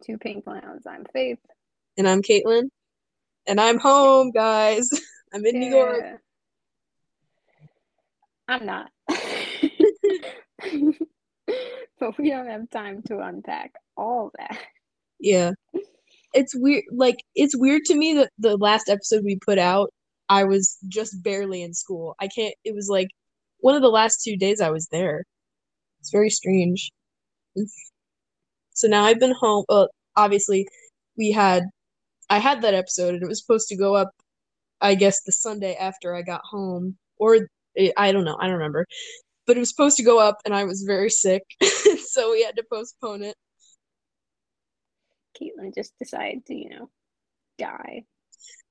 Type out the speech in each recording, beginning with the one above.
welcome back to Two Pink Clowns. I'm Faith. And I'm Caitlin. And I'm home, guys. I'm in yeah. New York. I'm not. but we don't have time to unpack all that. Yeah. It's weird like it's weird to me that the last episode we put out, I was just barely in school. I can't it was like one of the last two days I was there. It's very strange. So now I've been home. Well, obviously, we had I had that episode, and it was supposed to go up, I guess, the Sunday after I got home, or I don't know, I don't remember, but it was supposed to go up, and I was very sick, so we had to postpone it. Caitlin just decided to, you know, die.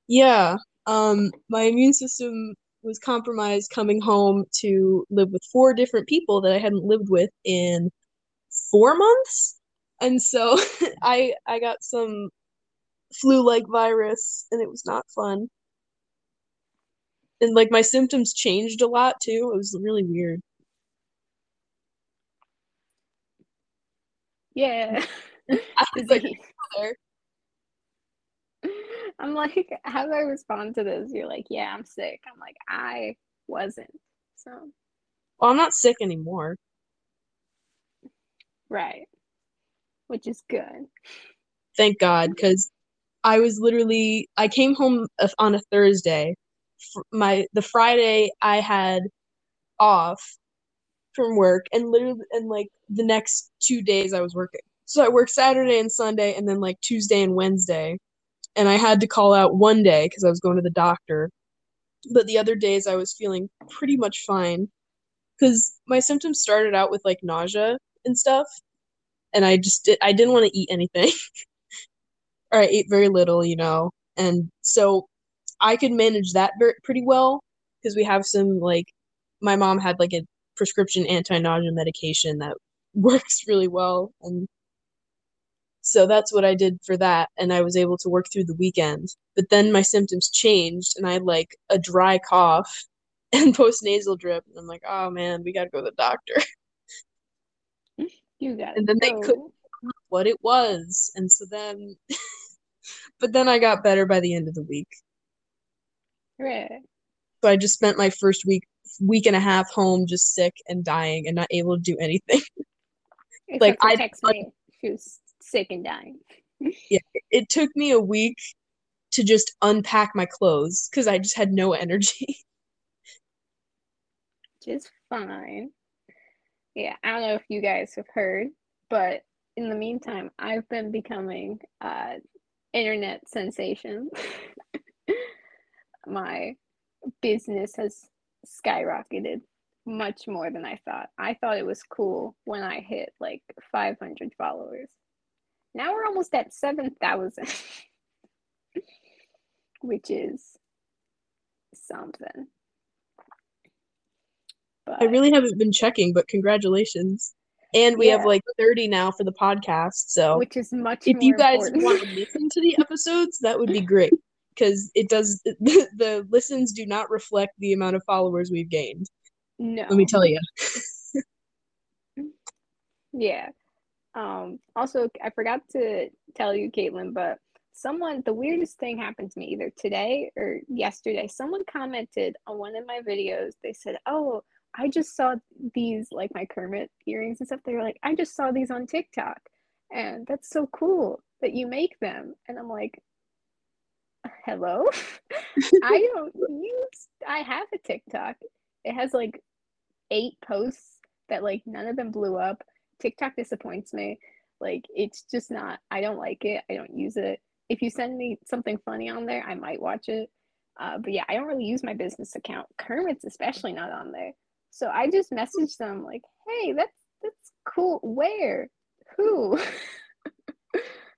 Yeah. Um, my immune system was compromised coming home to live with four different people that I hadn't lived with in four months and so I I got some flu-like virus, and it was not fun. And like my symptoms changed a lot too. It was really weird. Yeah. I was like, I'm like, how do I respond to this? You're like, yeah, I'm sick. I'm like, I wasn't. So. Well, I'm not sick anymore. Right which is good. Thank God, because I was literally I came home on a Thursday. My the Friday I had off from work, and literally and like the next two days I was working. So I worked Saturday and Sunday, and then like Tuesday and Wednesday, and I had to call out one day because I was going to the doctor. But the other days I was feeling pretty much fine because my symptoms started out with like nausea and stuff and I just did, I didn't want to eat anything. or I ate very little, you know. And so I could manage that pretty well because we have some like my mom had like a prescription anti-nausea medication that works really well and so that's what I did for that and I was able to work through the weekend. But then my symptoms changed and I had like a dry cough and post nasal drip and I'm like, "Oh man, we got to go to the doctor." You got And then they couldn't what it was. And so then but then I got better by the end of the week. Right. So I just spent my first week week and a half home just sick and dying and not able to do anything. like I text me she was sick and dying. yeah. It took me a week to just unpack my clothes because I just had no energy. Just fine yeah, I don't know if you guys have heard, but in the meantime, I've been becoming uh internet sensation. My business has skyrocketed much more than I thought. I thought it was cool when I hit like 500 followers. Now we're almost at 7,000, which is something. But I really haven't been checking, but congratulations. And we yeah. have like 30 now for the podcast. So which is much if you guys important. want to listen to the episodes, that would be great. Because it does the, the listens do not reflect the amount of followers we've gained. No. Let me tell you. yeah. Um also I forgot to tell you, Caitlin, but someone the weirdest thing happened to me either today or yesterday. Someone commented on one of my videos. They said, Oh, I just saw these like my Kermit earrings and stuff. They were like, I just saw these on TikTok, and that's so cool that you make them. And I'm like, hello, I don't use. I have a TikTok. It has like eight posts that like none of them blew up. TikTok disappoints me. Like it's just not. I don't like it. I don't use it. If you send me something funny on there, I might watch it. Uh, but yeah, I don't really use my business account. Kermit's especially not on there. So I just messaged them like, "Hey, that's that's cool. Where? Who?"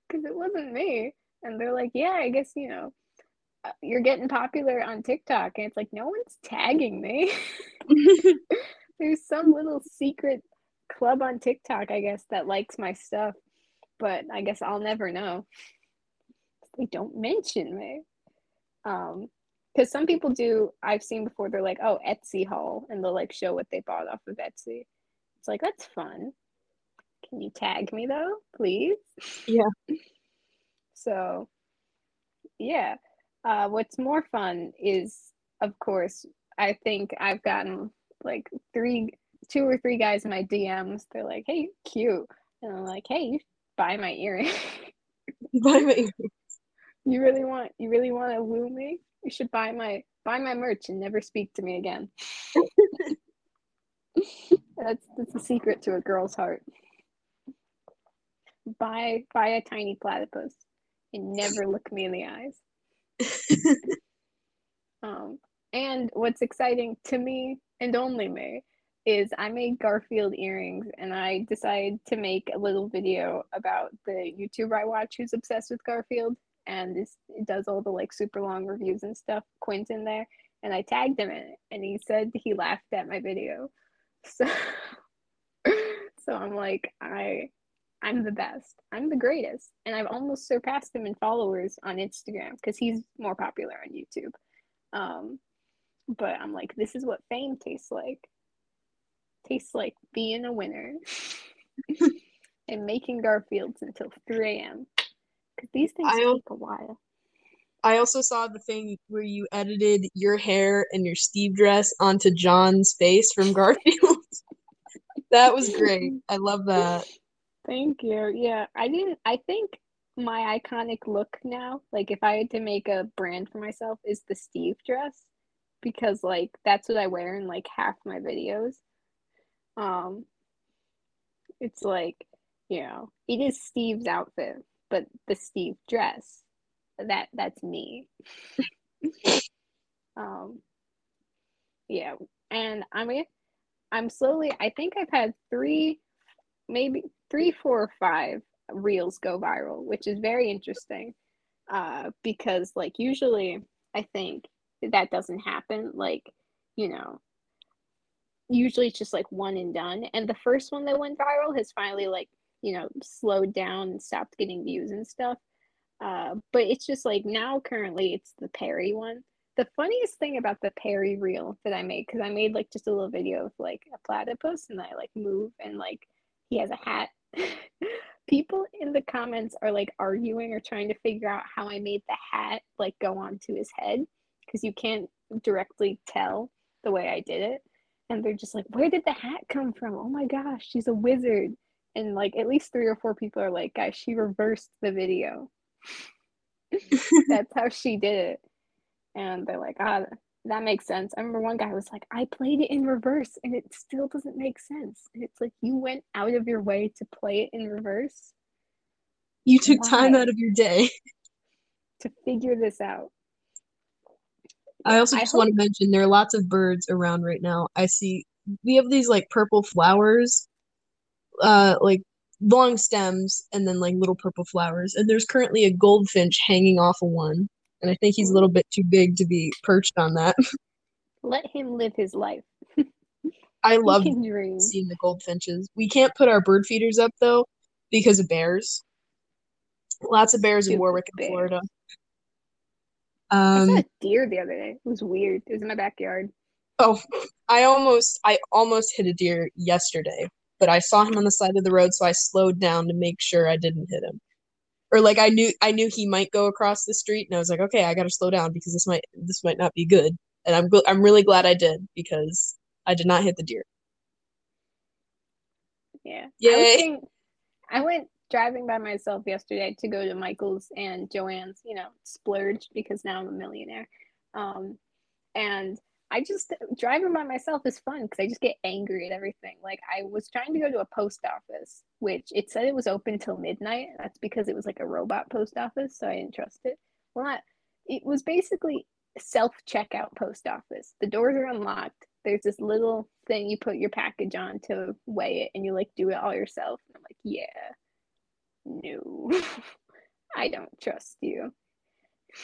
Because it wasn't me. And they're like, "Yeah, I guess you know, uh, you're getting popular on TikTok." And it's like, no one's tagging me. There's some little secret club on TikTok, I guess, that likes my stuff, but I guess I'll never know. They don't mention me. Um, because some people do i've seen before they're like oh etsy haul and they'll like show what they bought off of etsy it's like that's fun Can you tag me though, please? Yeah. So, yeah. Uh, what's more fun is, of course, I think I've gotten like three, two or three guys in my DMs. They're like, "Hey, cute," and I'm like, "Hey, you buy my earring." Buy my earring. you really want, you really want to woo me? You should buy my buy my merch and never speak to me again. that's that's the secret to a girl's heart. Buy buy a tiny platypus and never look me in the eyes. um, and what's exciting to me and only me is I made Garfield earrings and I decided to make a little video about the YouTuber I watch who's obsessed with Garfield and this it does all the like super long reviews and stuff. Quinn's in there and I tagged him in it and he said he laughed at my video. So so I'm like I I'm the best. I'm the greatest. And I've almost surpassed him in followers on Instagram because he's more popular on YouTube. Um, but I'm like, this is what fame tastes like. Tastes like being a winner and making Garfields until 3 a.m. Because these things I, take a while. I also saw the thing where you edited your hair and your Steve dress onto Jon's face from Garfield. that was great. I love that. Thank you. Yeah, I didn't. I think my iconic look now, like if I had to make a brand for myself, is the Steve dress because like that's what I wear in like half my videos. Um, it's like you know, it is Steve's outfit, but the Steve dress, that that's me. um, yeah, and I mean, I'm slowly. I think I've had three, maybe three, four, or five reels go viral, which is very interesting. Uh, because like usually I think that doesn't happen. Like, you know, usually it's just like one and done. And the first one that went viral has finally like, you know, slowed down and stopped getting views and stuff. Uh, but it's just like now currently it's the Perry one. The funniest thing about the Perry reel that I made, because I made like just a little video of like a platypus and I like move and like he has a hat people in the comments are like arguing or trying to figure out how I made the hat like go onto his head because you can't directly tell the way I did it. And they're just like, where did the hat come from? Oh my gosh, she's a wizard. And like at least three or four people are like, guys, she reversed the video. That's how she did it. And they're like, ah, that makes sense. I remember one guy was like, I played it in reverse and it still doesn't make sense. And it's like you went out of your way to play it in reverse. You took Why? time out of your day to figure this out. I also just I want to mention there are lots of birds around right now. I see we have these like purple flowers, uh, like long stems and then like little purple flowers. And there's currently a goldfinch hanging off of one and I think he's a little bit too big to be perched on that. Let him live his life. I love seeing the goldfinches. We can't put our bird feeders up though because of bears. Lots of bears Stupid in Warwick in Florida. Um, I saw a deer the other day. It was weird. It was in my backyard. Oh, I almost I almost hit a deer yesterday, but I saw him on the side of the road, so I slowed down to make sure I didn't hit him or like I knew I knew he might go across the street, and I was like, okay, I got to slow down because this might this might not be good. And I'm I'm really glad I did because I did not hit the deer. Yeah. Yay. I, I went driving by myself yesterday to go to Michael's and Joann's. you know, splurge because now I'm a millionaire. Um, and I just driving by myself is fun because I just get angry at everything. Like I was trying to go to a post office, which it said it was open till midnight. That's because it was like a robot post office, so I didn't trust it. Well, not, it was basically a self checkout post office. The doors are unlocked. There's this little thing you put your package on to weigh it, and you like do it all yourself. And I'm like, yeah, no, I don't trust you.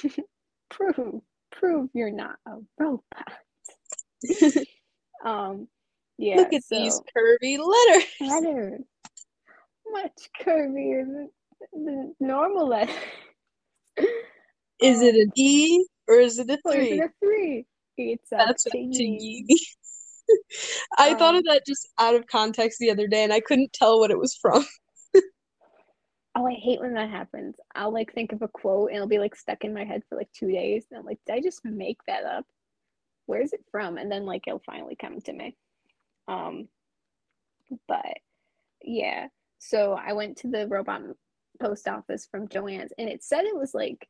prove, prove you're not a robot. um, yeah. Look at so, these curvy letters. Letters. Much curvier than the normal letter. Is um, it a D or is it a three? Is it a three? It's a That's you. I thought Um, of that just out of context the other day and I couldn't tell what it was from. Oh, I hate when that happens. I'll like think of a quote and it'll be like stuck in my head for like two days. And I'm like, did I just make that up? Where is it from? And then like it'll finally come to me. Um, but yeah. So I went to the robot post office from Joann's, and it said it was like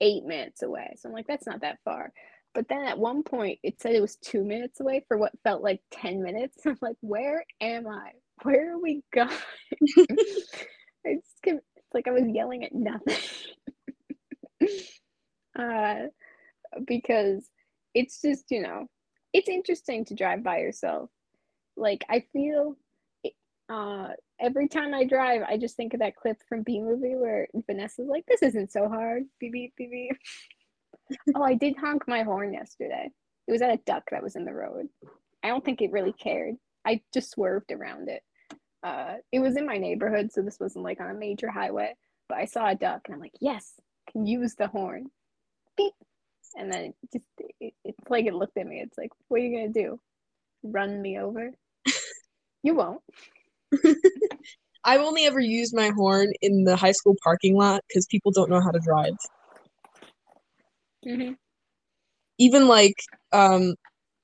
eight minutes away. So I'm like, that's not that far. But then at one point it said it was two minutes away for what felt like 10 minutes. I'm like, where am I? Where are we going? it's, it's like I was yelling at nothing. uh, because it's just, you know, it's interesting to drive by yourself. Like, I feel uh, every time I drive, I just think of that clip from Bee Movie where Vanessa's like, "This isn't so hard." Beep beep beep beep. oh, I did honk my horn yesterday. It was at a duck that was in the road. I don't think it really cared. I just swerved around it. Uh, it was in my neighborhood, so this wasn't like on a major highway. But I saw a duck, and I'm like, "Yes, can use the horn." Beep. And then it just it, it's like it looked at me. It's like, "What are you gonna do? Run me over?" you won't. I've only ever used my horn in the high school parking lot because people don't know how to drive. Mm-hmm. Even like, um,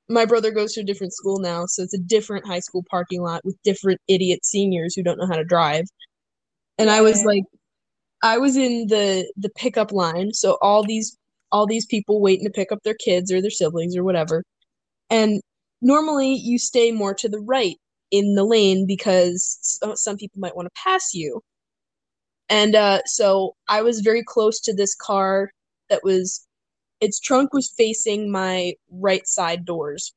my brother goes to a different school now, so it's a different high school parking lot with different idiot seniors who don't know how to drive. And I was like, I was in the the pickup line, so all these all these people waiting to pick up their kids or their siblings or whatever. And normally you stay more to the right in the lane because some people might want to pass you. And uh, so I was very close to this car that was, its trunk was facing my right side doors.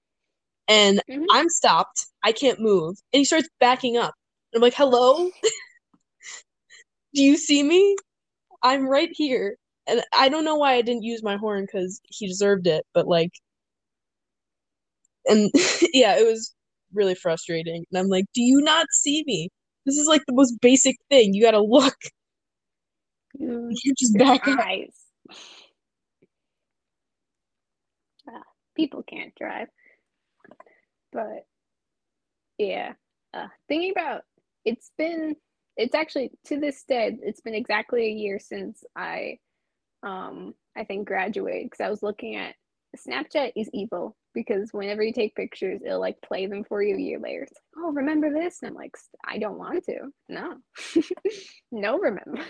And Mhm. I'm stopped. I can't move. And he starts backing up. And I'm like, hello? Do you see me? I'm right here. And I don't know why I didn't use my horn because he deserved it, but like, and yeah, it was really frustrating. And I'm like, do you not see me? This is like the most basic thing. You gotta look. You can't just back up. eyes. Ah, people can't drive. But yeah, uh, thinking about it's been it's actually to this day it's been exactly a year since I um I think graduate because I was looking at Snapchat is evil because whenever you take pictures it'll like play them for you a year later. It's like, oh remember this? And I'm like I don't want to. No. no remember.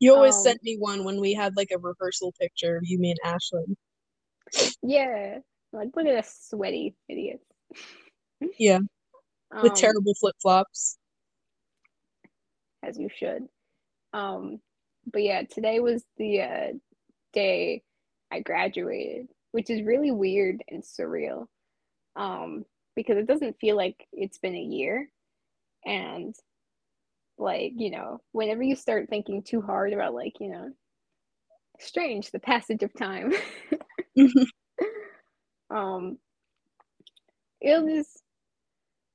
You always Um, sent me one when we had like a rehearsal picture of you, me, and Ashlyn. yeah. Like look at us sweaty idiots. Yeah, with Um, terrible flip flops. as you should. Um, but yeah, today was the uh, day I graduated, which is really weird and surreal um, because it doesn't feel like it's been a year. And like, you know, whenever you start thinking too hard about, like, you know, strange, the passage of time, um, it'll just,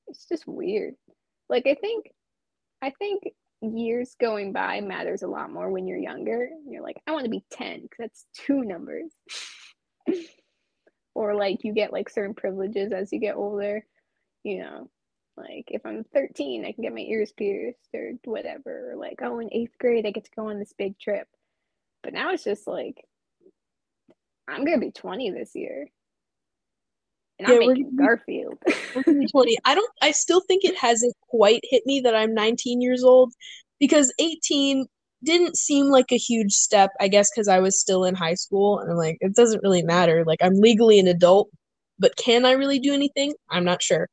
it's just weird. Like, I think, I think years going by matters a lot more when you're younger. You're like, I want to be 10 because that's two numbers. or like you get like certain privileges as you get older, you know. Like if I'm 13, I can get my ears pierced or whatever. Or like, oh, in eighth grade, I get to go on this big trip. But now it's just like, I'm gonna be 20 this year, and Yeah, I'm making Garfield. I'm 20. I don't I still think it hasn't quite hit me that I'm 19 years old because 18 didn't seem like a huge step, I guess because I was still in high school and I'm like it doesn't really matter. Like I'm legally an adult, but can I really do anything? I'm not sure.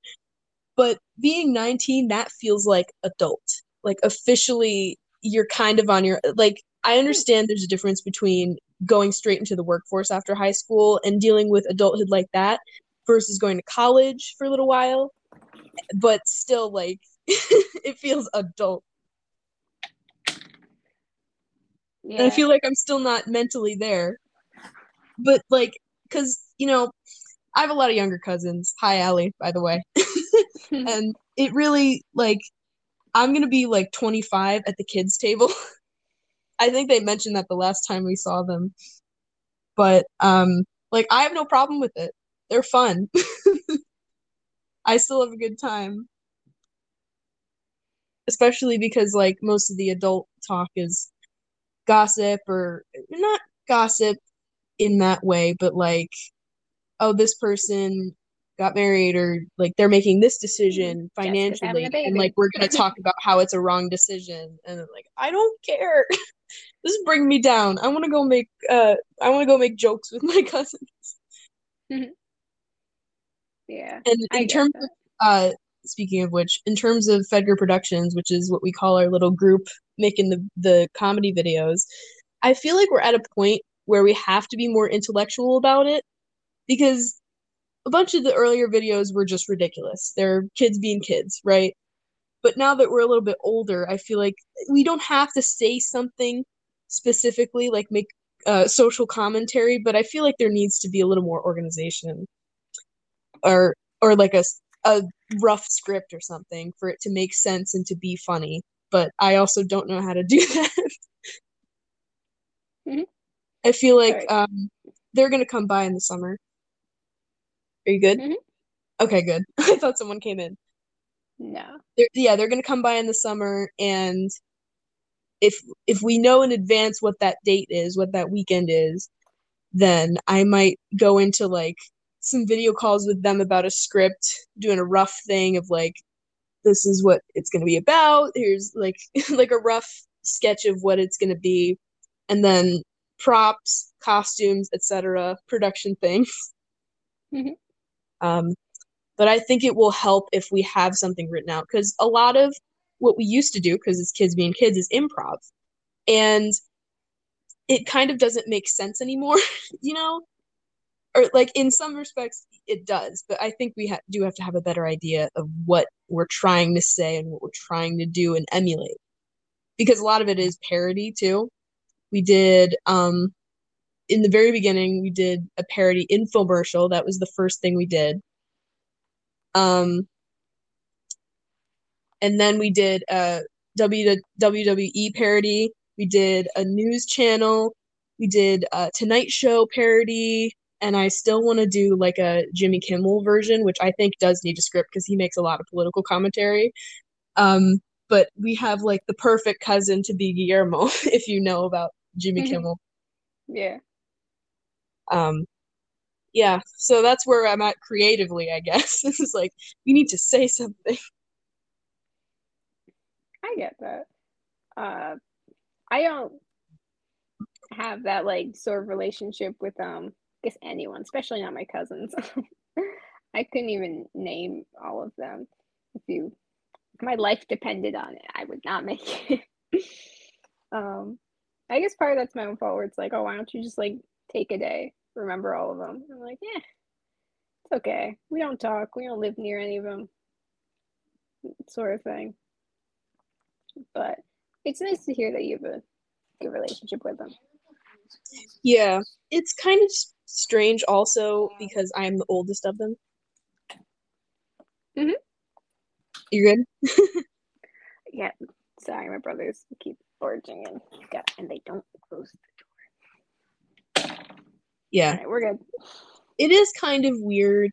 But being 19 that feels like adult. Like officially you're kind of on your like I understand there's a difference between going straight into the workforce after high school and dealing with adulthood like that versus going to college for a little while but still like it feels adult. And i feel like i'm still not mentally there. But like because you know i have a lot of younger cousins. Hi Allie, by the way. And it really like i'm gonna be like 25 at the kids table. I think they mentioned that the last time we saw them. But um like i have no problem with it they're fun I still have a good time. Especially because like most of the adult talk is gossip or not gossip in that way, but like, oh, this person got married or like they're making this decision financially and like we're gonna talk about how it's a wrong decision and like I don't care. this is bringing me down. I wanna go make uh I wanna go make jokes with my cousins. Mm-hmm. Yeah. And in terms of uh speaking of which, in terms of Fedgar Productions, which is what we call our little group making the the comedy videos, I feel like we're at a point where we have to be more intellectual about it because a bunch of the earlier videos were just ridiculous. They're kids being kids, right? But now that we're a little bit older, I feel like we don't have to say something specifically, like make uh, social commentary, but I feel like there needs to be a little more organization or or like a, a rough script or something for it to make sense and to be funny. But I also don't know how to do that. mm-hmm. I feel like right. um, they're gonna come by in the summer. Are you good? Mm-hmm. Okay, good. I thought someone came in. No. They're, yeah, they're gonna come by in the summer, and if if we know in advance what that date is, what that weekend is, then I might go into like some video calls with them about a script, doing a rough thing of like, this is what it's gonna be about. Here's like like a rough sketch of what it's gonna be, and then props, costumes, etc., production things. Mm-hmm. Um, but I think it will help if we have something written out because a lot of what we used to do, because it's kids being kids, is improv. And it kind of doesn't make sense anymore, you know? Or, like, in some respects, it does, but I think we ha- do have to have a better idea of what we're trying to say and what we're trying to do and emulate. Because a lot of it is parody, too. We did, um, in the very beginning, we did a parody infomercial. That was the first thing we did. Um, and then we did a WWE parody. We did a news channel. We did a Tonight Show parody. And I still want to do like a Jimmy Kimmel version, which I think does need a script because he makes a lot of political commentary. Um, but we have like the perfect cousin to be Guillermo, if you know about Jimmy mm-hmm. Kimmel. Yeah. Um, yeah, so that's where I'm at creatively, I guess. This is like you need to say something. I get that. Uh, I don't have that like sort of relationship with um, guess anyone, especially not my cousins. I couldn't even name all of them. If you, if my life depended on it, I would not make it. um, I guess part of that's my own fault. Where it's like, oh, why don't you just like take a day, remember all of them. I'm like, yeah, it's okay. We don't talk. We don't live near any of them, sort of thing. But it's nice to hear that you have a good relationship with them. Yeah, it's kind of strange also because I am the oldest of them. Mhm. You good? yeah. Sorry, my brothers keep barging in, and they don't close the door. yeah. Right, we're good. It is kind of weird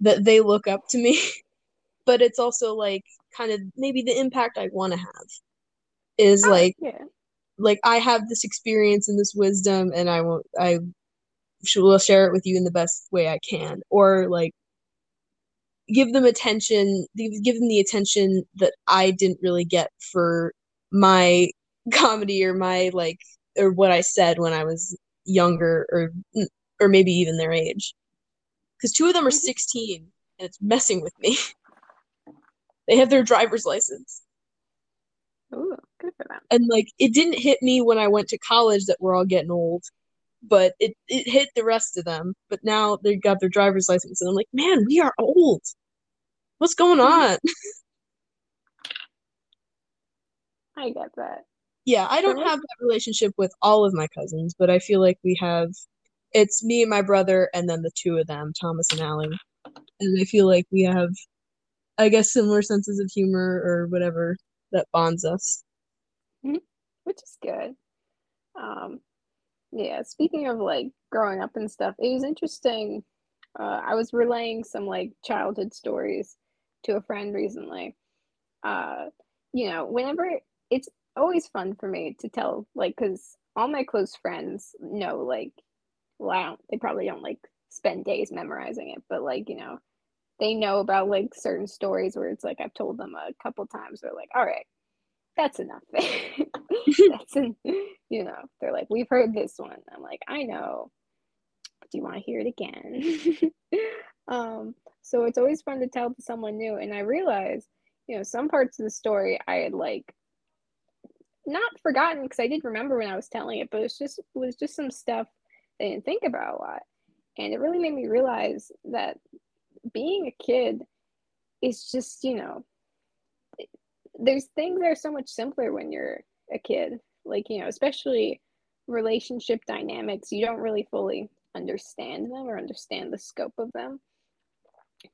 that they look up to me, but it's also like kind of maybe the impact I want to have is oh, like yeah. Like I have this experience and this wisdom and I won't I will share it with you in the best way I can. Or like give them attention give them the attention that I didn't really get for my comedy or my like or what I said when I was younger or or maybe even their age. Because two of them are mm-hmm. 16 and it's messing with me. They have their driver's license. Ooh, good for them. and like it didn't hit me when i went to college that we're all getting old but it, it hit the rest of them but now they got their driver's license and i'm like man we are old what's going mm-hmm. on i get that yeah, I don't have that relationship with all of my cousins, but I feel like we have it's me and my brother and then the two of them, Thomas and Allie. And I feel like we have I guess similar senses of humor or whatever that bonds us. Mm-hmm. Which is good. Um yeah, speaking of like growing up and stuff, it was interesting Uh, I was relaying some like childhood stories to a friend recently. Uh, you know, whenever it's always fun for me to tell, like, because all my close friends know, like, well, I don't, they probably don't like spend days memorizing it, but like, you know, they know about like certain stories where it's like I've told them a couple times. They're like, all right, that's enough. that's an, you know, they're like, we've heard this one. I'm like, I know. Do you want to hear it again? um, so it's always fun to tell to someone new. And I realized, you know, some parts of the story I had like not forgotten because I did remember when I was telling it, but it's just it was just some stuff I didn't think about a lot. And it really made me realize that being a kid is just, you know, there's things that are so much simpler when you're a kid. Like, you know, especially relationship dynamics, you don't really fully understand them or understand the scope of them.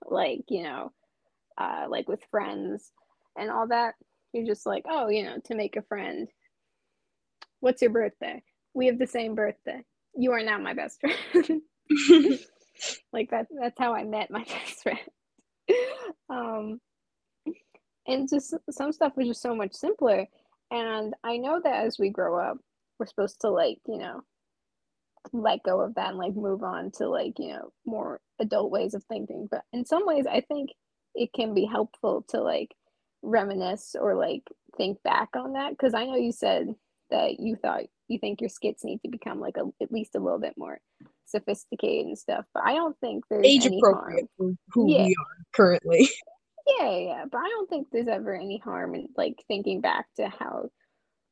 Like, you know, uh, like with friends and all that, you're just like, oh, you know, to make a friend, what's your birthday? We have the same birthday. You are now my best friend. like that that's how I met my best friend. um and just some stuff was just so much simpler. And I know that as we grow up, we're supposed to like, you know, let go of that and like move on to like, you know, more adult ways of thinking. But in some ways I think it can be helpful to like reminisce or like think back on that. Cause I know you said that you thought you think your skits need to become like a, at least a little bit more sophisticated and stuff. But I don't think there's age appropriate harm. for who yeah. we are currently. Yeah, yeah, but I don't think there's ever any harm in like thinking back to how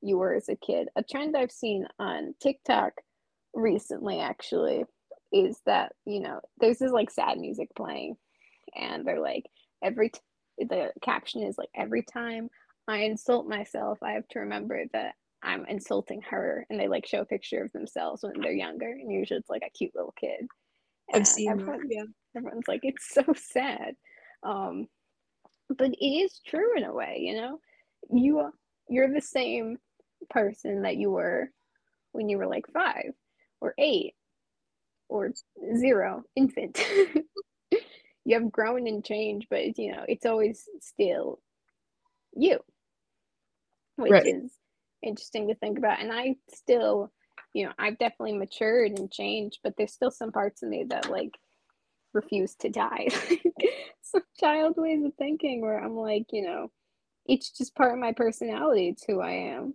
you were as a kid. A trend I've seen on TikTok recently actually is that, you know, there's this like sad music playing and they're like every t- the caption is like every time I insult myself, I have to remember that I'm insulting her and they like show a picture of themselves when they're younger and usually it's like a cute little kid. And I've seen everyone, that, yeah. Everyone's like, it's so sad. Um, but it is true in a way you know you you're the same person that you were when you were like five or eight or zero infant you have grown and changed but you know it's always still you which right. is interesting to think about and i still you know i've definitely matured and changed but there's still some parts of me that like refuse to die. Some child ways of thinking where I'm like, you know, it's just part of my personality. It's who I am.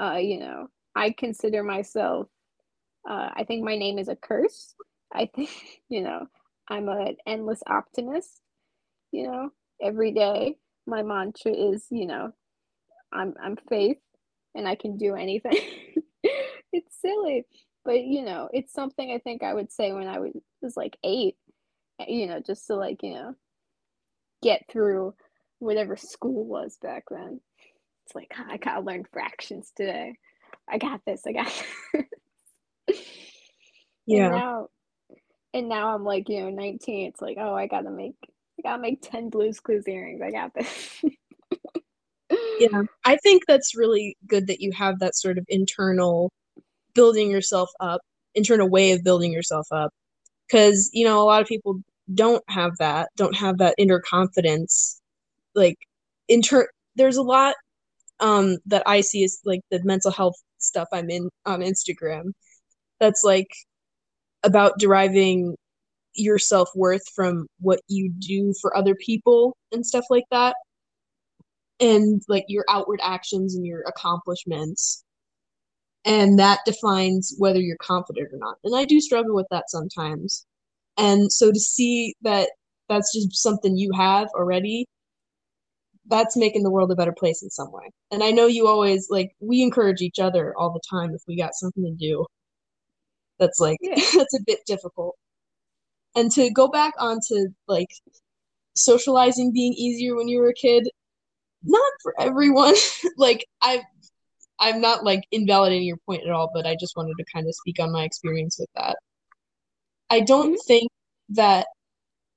Uh, you know, I consider myself, uh, I think my name is a curse. I think, you know, I'm an endless optimist. You know, every day my mantra is, you know, I'm I'm faith and I can do anything. it's silly, but you know, it's something I think I would say when I was, was like eight you know, just to like, you know, get through whatever school was back then. It's like, ah, I gotta learn fractions today. I got this. I got this. yeah. And now, and now I'm like, you know, 19. It's like, oh, I gotta make, I gotta make 10 Blue's Clues earrings. I got this. yeah. I think that's really good that you have that sort of internal building yourself up, internal way of building yourself up. Because, you know, a lot of people don't have that, don't have that inner confidence, like inter there's a lot um that I see is like the mental health stuff I'm in on Instagram that's like about deriving your self-worth from what you do for other people and stuff like that. And like your outward actions and your accomplishments. And that defines whether you're confident or not. And i do struggle with that sometimes and so to see that that's just something you have already, that's making the world a better place in some way. And I know you always like we encourage each other all the time if we got something to do. That's like yeah. that's a bit difficult. And to go back onto like socializing being easier when you were a kid, not for everyone. like I I'm not like invalidating your point at all, but I just wanted to kind of speak on my experience with that. I don't mm-hmm. think that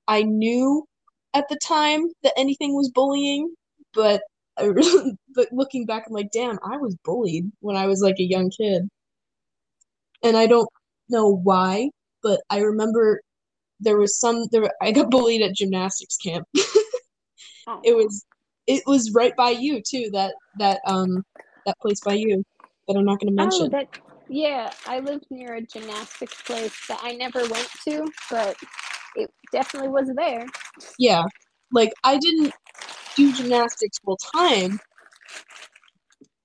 I knew at the time that anything was bullying, but I really, but looking back, I'm like, damn, I was bullied when I was like a young kid, and I don't know why, but I remember there was some there I got bullied at gymnastics camp. Oh. it was it was right by you too that that um that place by you that I'm not going to Oh, mention. that yeah, I lived near a gymnastics place that I never went to, but it definitely was there. Yeah. Like I didn't do gymnastics full time,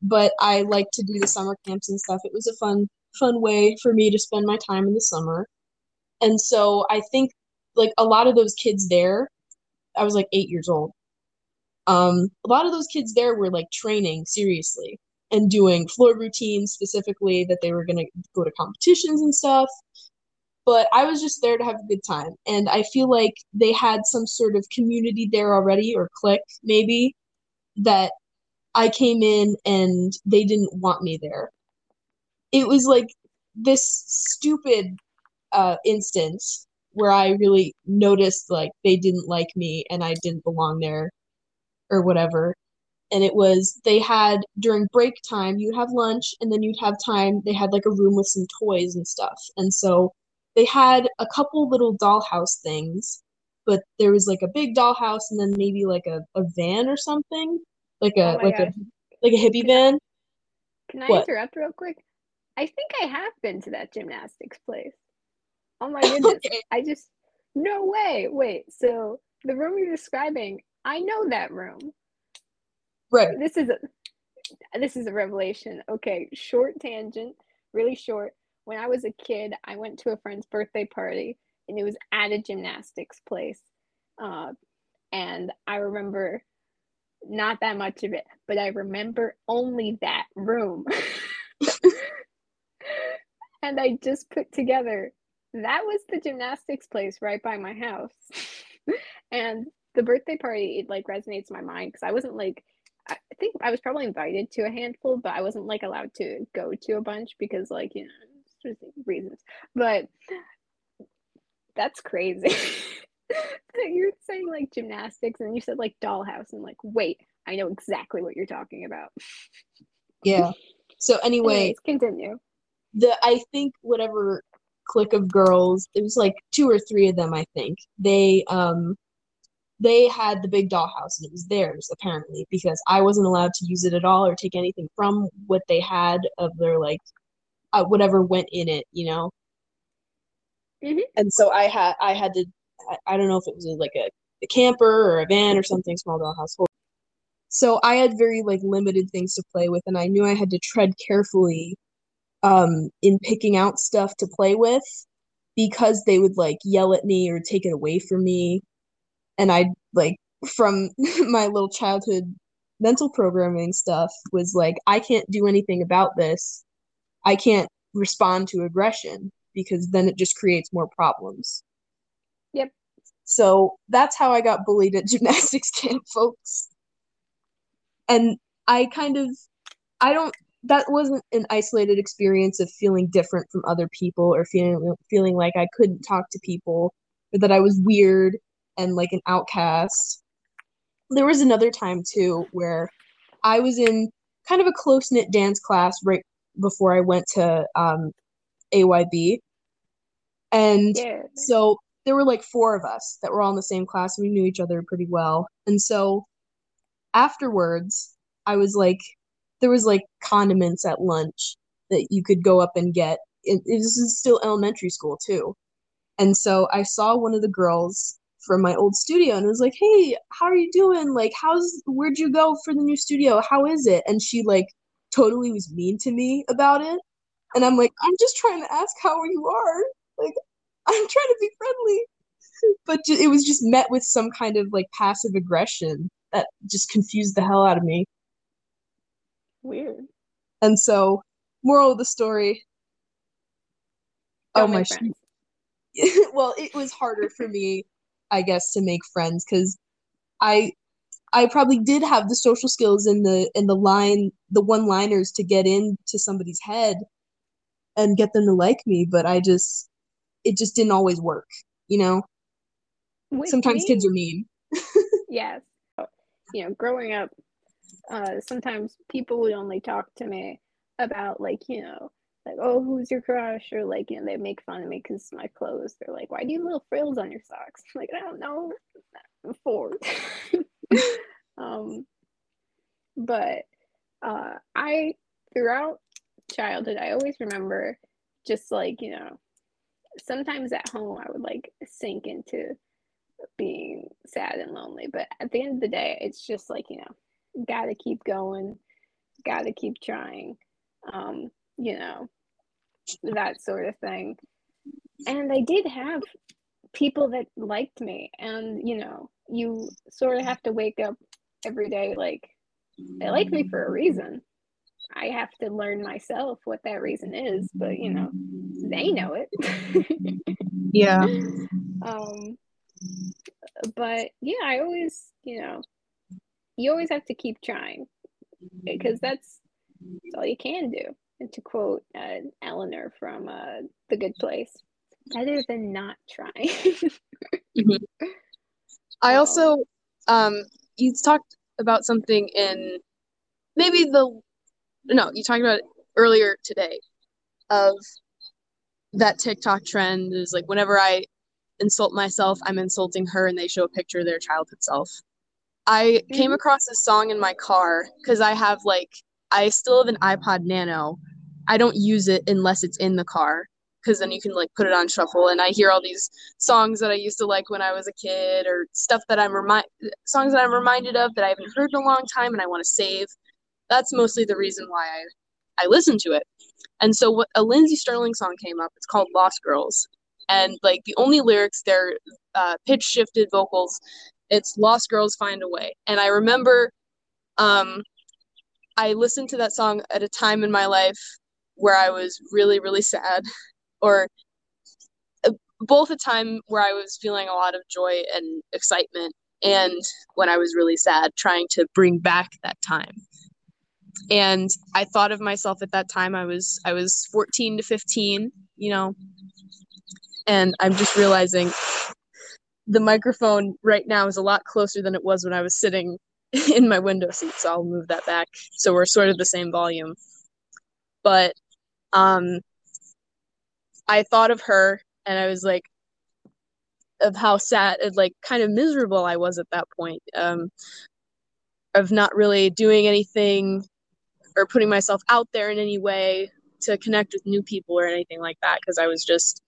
but I like to do the summer camps and stuff. It was a fun fun way for me to spend my time in the summer. And so I think like a lot of those kids there, I was like 8 years old. Um a lot of those kids there were like training seriously and doing floor routines specifically that they were going to go to competitions and stuff but I was just there to have a good time. And I feel like they had some sort of community there already, or clique maybe, that I came in and they didn't want me there. It was like this stupid uh, instance where I really noticed like they didn't like me and I didn't belong there or whatever. And it was they had during break time, you'd have lunch and then you'd have time, they had like a room with some toys and stuff. And so they had a couple little dollhouse things, but there was like a big dollhouse and then maybe like a, a van or something, like a Oh like gosh. a like a hippie van. Can I What? interrupt real quick? I think I have been to that gymnastics place. Oh my goodness. Okay. I just no way. Wait, so the room you're describing, I know that room. Right. This is a this is a revelation. Okay, short tangent, really short. When I was a kid, I went to a friend's birthday party and it was at a gymnastics place. Uh, and I remember not that much of it, but I remember only that room. and I just put together that was the gymnastics place right by my house. and the birthday party, it like resonates in my mind because I wasn't like, I think I was probably invited to a handful, but I wasn't like allowed to go to a bunch because, like, you know, reasons. But that's crazy. you're saying like gymnastics and you said like dollhouse and like, wait, I know exactly what you're talking about. Yeah. So anyway, Anyways, continue. the I think whatever clique of girls, it was like two or three of them, I think. They um they had the big dollhouse and it was theirs apparently because I wasn't allowed to use it at all or take anything from what they had of their like uh, whatever went in it, you know. Mhm. And so I had I had to I, I don't know if it was like a, a camper or a van or something small dollhouse. So I had very like limited things to play with and I knew I had to tread carefully um in picking out stuff to play with because they would like yell at me or take it away from me and I like from my little childhood mental programming stuff was like I can't do anything about this. I can't respond to aggression because then it just creates more problems. Yep. So that's how I got bullied at gymnastics camp, folks. And I kind of I don't that wasn't an isolated experience of feeling different from other people or feeling feeling like I couldn't talk to people or that I was weird and like an outcast. There was another time too where I was in kind of a close knit dance class right before I went to um, AYB. And Yeah. so there were like four of us that were all in the same class. We knew each other pretty well. And so afterwards, I was like, there was like condiments at lunch that you could go up and get. It, it this is still elementary school too. And so I saw one of the girls from my old studio and was like, "Hey, how are you doing? Like, how's where'd you go for the new studio? How is it?" And she like totally was mean to me about it. And I'm like, "I'm just trying to ask how you are. Like, I'm trying to be friendly." But it was just met with some kind of like passive aggression that just confused the hell out of me. Weird. And so, moral of the story. Don't oh my well, it was harder for me, I guess, to make friends because I I probably did have the social skills and the and the line the one liners to get into somebody's head and get them to like me, but I just it just didn't always work, you know? With Sometimes me, kids are mean. yes. You know, growing up, uh, sometimes people would only talk to me about like, you know, like, oh, who's your crush? Or like, you know, they make fun of me because my clothes. They're like, why do you have little frills on your socks? I'm like, I don't know. Four. um, but uh, I throughout childhood, I always remember just like you know, sometimes at home I would like sink into being sad and lonely. But at the end of the day, it's just like you know, gotta keep going, gotta keep trying. Um, you know, that sort of thing. And I did have people that liked me, and you know, you sort of have to wake up every day like they like me for a reason. I have to learn myself what that reason is, but you know, they know it. yeah. Um but yeah, I always, you know, you always have to keep trying because that's, that's all you can do. To quote uh, Eleanor from uh, The Good Place, better than not trying. mm-hmm. I also, um, you talked about something in maybe the, no, you talked about it earlier today of that TikTok trend is like whenever I insult myself, I'm insulting her, and they show a picture of their childhood self. I mm-hmm. came across this song in my car because I have like I still have an iPod Nano I don't use it unless it's in the car because then you can like put it on shuffle and I hear all these songs that I used to like when I was a kid or stuff that I'm remind songs that I'm reminded of that I haven't heard in a long time and I want to save. That's mostly the reason why I I listen to it. And so what a Lindsey Stirling song came up. It's called Lost Girls. And like the only lyrics they're uh, pitch shifted vocals. It's Lost Girls Find a Way. And I remember um I listened to that song at a time in my life where I was really, really sad, or uh, both a time where I was feeling a lot of joy and excitement, and when I was really sad, trying to bring back that time. And I thought of myself at that time. I was I was 14 to 15, you know, and I'm just realizing the microphone right now is a lot closer than it was when I was sitting in my window seat. So I'll move that back so we're sort of the same volume. But um i thought of her and i was like of how sad and like kind of miserable i was at that point um of not really doing anything or putting myself out there in any way to connect with new people or anything like that because i was just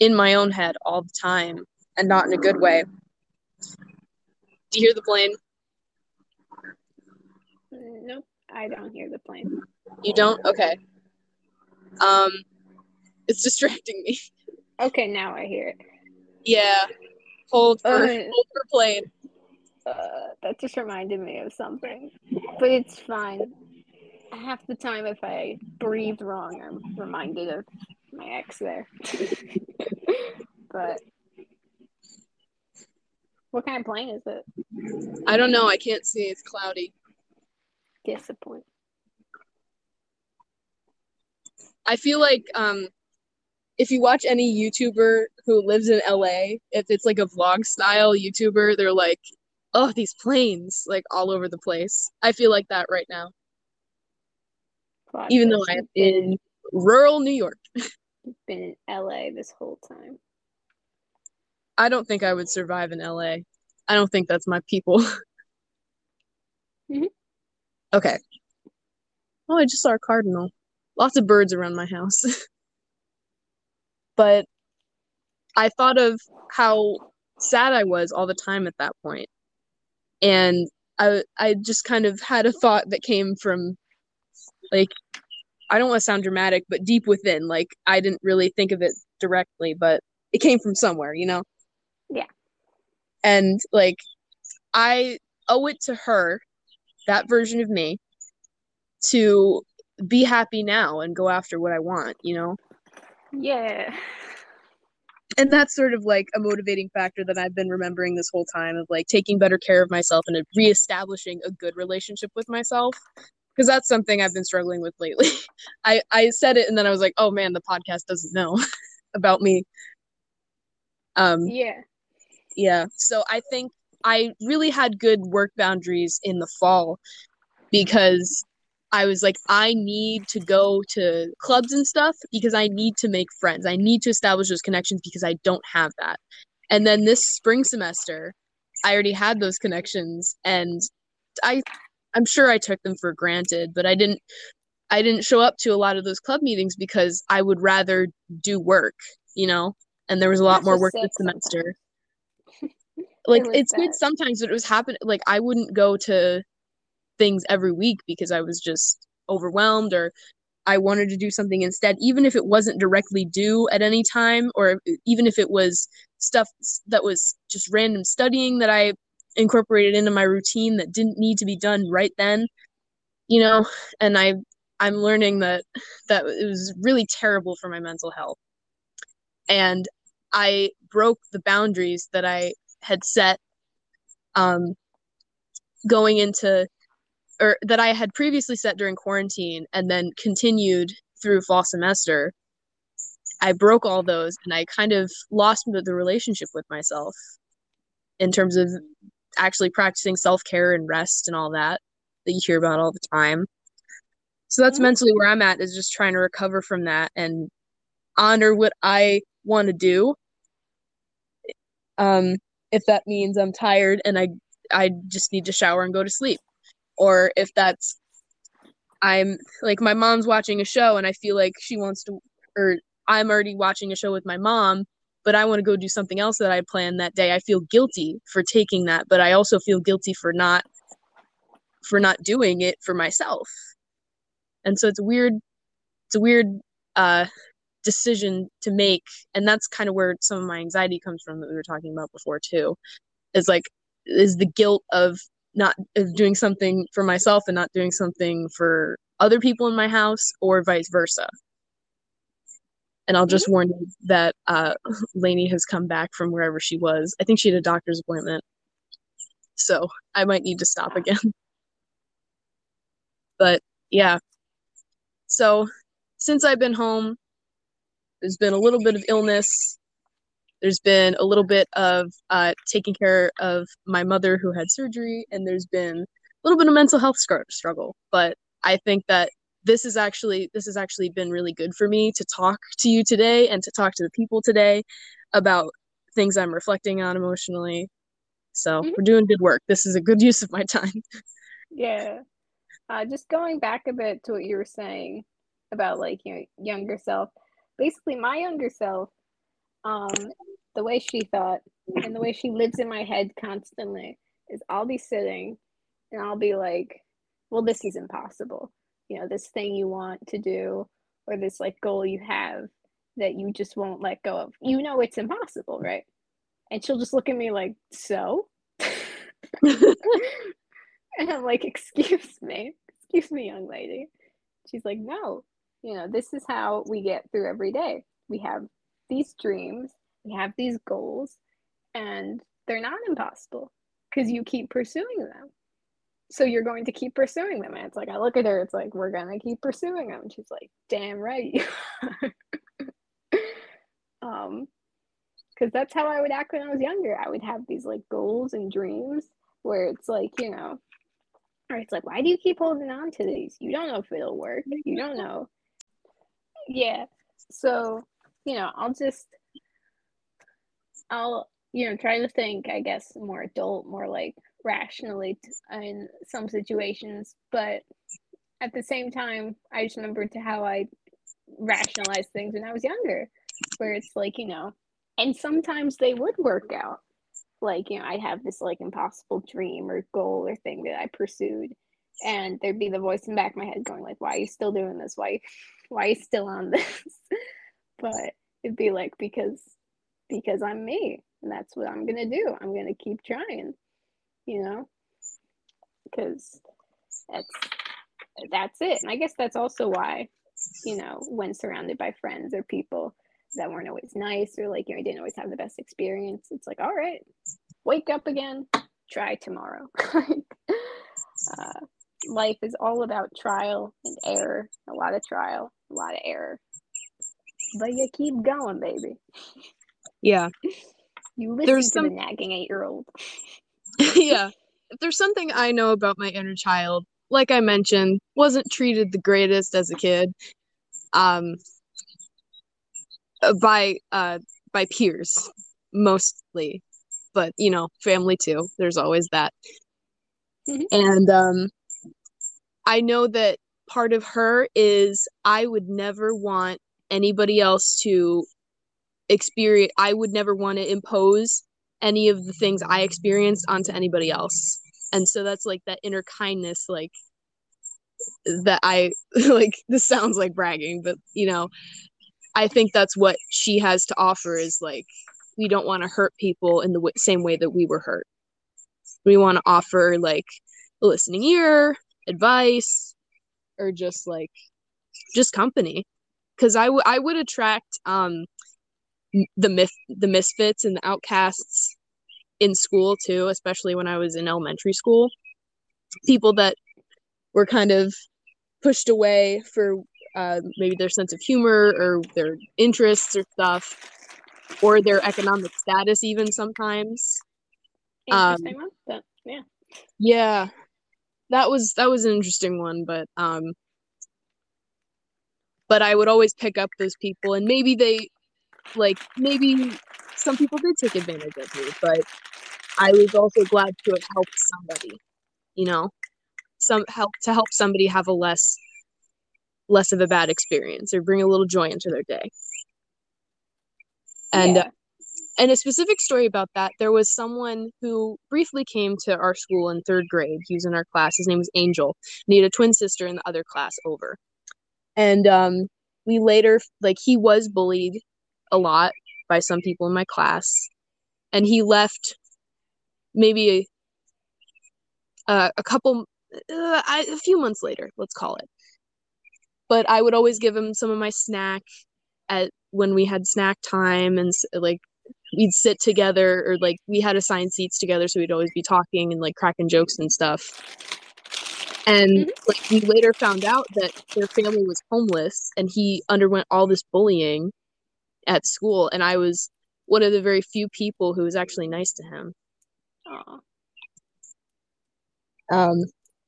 in my own head all the time and not in a good way. Do you hear the plane? Nope i don't hear the plane. You don't? Okay um, it's distracting me. Okay, now I hear it. Yeah. Hold for uh, hold for plane. Uh, that just reminded me of something, but it's fine. Half the time, if I breathe wrong, I'm reminded of my ex there. but what kind of plane is it? I don't know. I can't see. It's cloudy. Disappoint. I feel like um, if you watch any YouTuber who lives in LA, if it's like a vlog style YouTuber, they're like, oh, these planes, like all over the place. I feel like that right now. Even though I'm in rural New York. been in LA this whole time. I don't think I would survive in LA. I don't think that's my people. mm-hmm. Okay. Oh, I just saw a cardinal lots of birds around my house. but I thought of how sad I was all the time at that point. And I I just kind of had a thought that came from like I don't want to sound dramatic, but deep within. Like I didn't really think of it directly, but it came from somewhere, you know? Yeah. And like I owe it to her, that version of me, to be happy now and go after what I want, you know? Yeah. And that's sort of like a motivating factor that I've been remembering this whole time of like taking better care of myself and reestablishing a good relationship with myself. Because that's something I've been struggling with lately. I, I said it and then I was like, oh man, the podcast doesn't know about me. Um, yeah. Yeah. So I think I really had good work boundaries in the fall because I was like, I need to go to clubs and stuff because I need to make friends. I need to establish those connections because I don't have that. And then this spring semester, I already had those connections and I I'm sure I took them for granted, but I didn't I didn't show up to a lot of those club meetings because I would rather do work, you know? And there was a lot more work this semester. like it's good sometimes, but it was happening like I wouldn't go to things every week because I was just overwhelmed or I wanted to do something instead, even if it wasn't directly due at any time, or even if it was stuff that was just random studying that I incorporated into my routine that didn't need to be done right then, you know. And I, I'm learning that that it was really terrible for my mental health, and I broke the boundaries that I had set, um, going into or that I had previously set during quarantine and then continued through fall semester, I broke all those and I kind of lost the, the relationship with myself in terms of actually practicing self care and rest and all that that you hear about all the time. So that's mm-hmm. mentally where I'm at is just trying to recover from that and honor what I want to do. Um, if that means I'm tired and I I just need to shower and go to sleep or if that's I'm like my mom's watching a show and I feel like she wants to or I'm already watching a show with my mom, but I want to go do something else that I planned that day. I feel guilty for taking that, but I also feel guilty for not for not doing it for myself. And so it's weird it's a weird uh decision to make and that's kind of where some of my anxiety comes from that we were talking about before too. Is like is the guilt of not doing something for myself and not doing something for other people in my house or vice versa. And I'll just warn you that uh, Lainey has come back from wherever she was. I think she had a doctor's appointment. So I might need to stop again. but yeah. So since I've been home, there's been a little bit of illness there's been a little bit of uh, taking care of my mother who had surgery, and there's been a little bit of mental health struggle. But I think that this is actually this has actually been really good for me to talk to you today and to talk to the people today about things I'm reflecting on emotionally. So mm-hmm. we're doing good work. This is a good use of my time. yeah. Uh, just going back a bit to what you were saying about like your younger self. Basically, my younger self um, the way she thought and the way she lives in my head constantly is I'll be sitting and I'll be like, well, this is impossible. You know, this thing you want to do or this like goal you have that you just won't let go of. You know, it's impossible, right? And she'll just look at me like, so? and I'm like, excuse me, excuse me, young lady. She's like, no, you know, this is how we get through every day. We have these dreams, we have these goals, and they're not impossible because you keep pursuing them. So you're going to keep pursuing them. And it's like, I look at her, it's like, we're going to keep pursuing them. And she's like, damn right. Um, because that's how I would act when I was younger. I would have these like goals and dreams where it's like, you know, or it's like, why do you keep holding on to these? You don't know if it'll work. You don't know. Yeah. So you know, I'll just, I'll, you know, try to think, I guess, more adult, more like rationally in some situations. But at the same time, I just remembered to how I rationalized things when I was younger, where it's like, you know, and sometimes they would work out. Like, you know, I'd have this like impossible dream or goal or thing that I pursued. And there'd be the voice in the back of my head going like, why are you still doing this? Why, why are you still on this? but it'd be like because because I'm me and that's what I'm gonna do. I'm gonna keep trying, you know, because that's that's it. And I guess that's also why, you know, when surrounded by friends or people that weren't always nice or like you know, didn't always have the best experience, it's like, all right, wake up again, try tomorrow. uh, life is all about trial and error, a lot of trial, a lot of error. But you keep going, baby. Yeah. You listen there's to some... the nagging eight year old. yeah. If there's something I know about my inner child, like I mentioned, wasn't treated the greatest as a kid. Um by uh by peers mostly. But, you know, family too. There's always that. Mhm. And um I know that part of her is I would never want anybody else to experience I would never want to impose any of the things I experienced onto anybody else. And so that's like that inner kindness like that I like this sounds like bragging, but you know, I think that's what she has to offer is like we don't want to hurt people in the w- same way that we were hurt. We want to offer like a listening ear, advice, or just like just company. Cuz I, w- I would attract um the myth the misfits and the outcasts in school too, especially when I was in elementary school. People that were kind of pushed away for uh, maybe their sense of humor or their interests or stuff, or their economic status, even sometimes. Um, Interesting one. But, yeah. Yeah, that was that was an interesting one, but um, but I would always pick up those people, and maybe they, like, maybe some people did take advantage of me, but I was also glad to have helped somebody, you know, some help to help somebody have a less less of a bad experience or bring a little joy into their day. And uh, and a specific story about that, there was someone who briefly came to our school in third grade. He was in our class. His name was Angel. And he had a twin sister in the other class over. And um, we later, like, he was bullied a lot by some people in my class. And he left maybe a, uh, a couple, uh, I, a few months later, let's call it. But I would always give him some of my snack at when we had snack time and like we'd sit together or like we had assigned seats together so we'd always be talking and like cracking jokes and stuff and Mhm. like we later found out that their family was homeless and he underwent all this bullying at school and i was one of the very few people who was actually nice to him um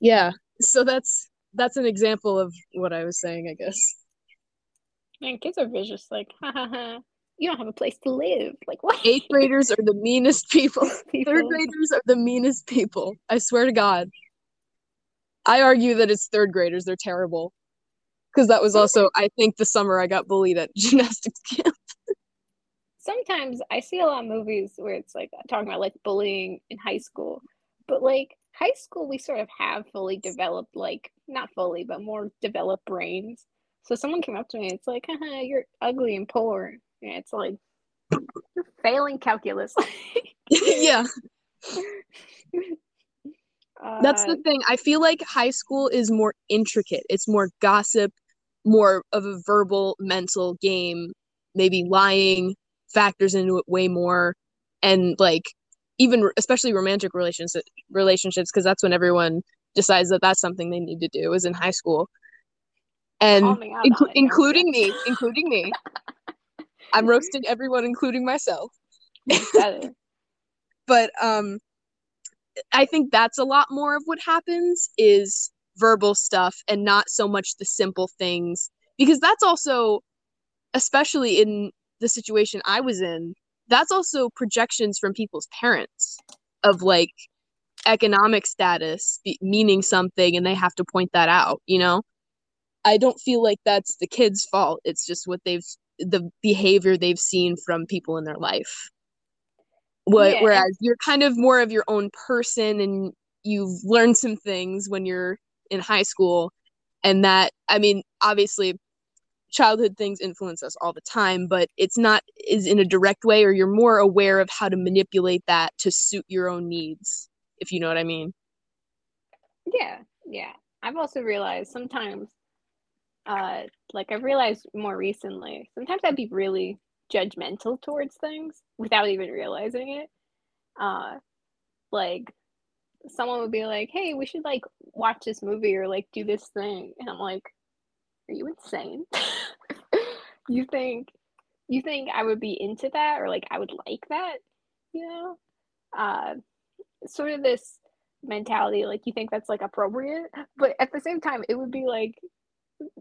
yeah so that's that's an example of what i was saying i guess Man, kids are vicious. Like, ha ha ha. You don't have a place to live. Like, what? eighth graders are the meanest people People. Third graders are the meanest people. I swear to God. I argue that it's third graders. They're terrible. Because that was also, I think, the summer I got bullied at gymnastics camp. Sometimes I see a lot of movies where it's like uh, talking about like bullying in high school, but like high school, we sort of have fully developed, like, not fully, but more developed brains. So someone came up to me, and it's like, haha, you're ugly and poor. And it's like, you're failing calculus. yeah, that's Uh, the thing. I feel like high school is more intricate. It's more gossip, more of a verbal, mental game. Maybe lying factors into it way more, and like even especially romantic relationships, relationships, because that's when everyone decides that that's something they need to do is in high school. And Call me out inclu- on it, including me, including me. I'm roasting everyone, including myself. but um i think that's a lot more of what happens is verbal stuff and not so much the simple things because that's also especially in the situation i was in that's also projections from people's parents of like economic status be- meaning something and they have to point that out you know? I don't feel like that's the kid's fault. It's just what they've the behavior they've seen from people in their life what, Yeah, whereas you're kind of more of your own person and you've learned some things when you're in high school and that i mean obviously childhood things influence us all the time but it's not is in a direct way or you're more aware of how to manipulate that to suit your own needs if you know what i mean Yeah, yeah. I've also realized sometimes, uh, like I've realized more recently, sometimes I'd be really judgmental towards things without even realizing it. Uh, like someone would be like, "Hey, we should like watch this movie or like do this thing," and I'm like, "Are you insane? you think you think I would be into that or like I would like that? You know?" Uh, sort of this mentality like you think that's like appropriate but at the same time it would be like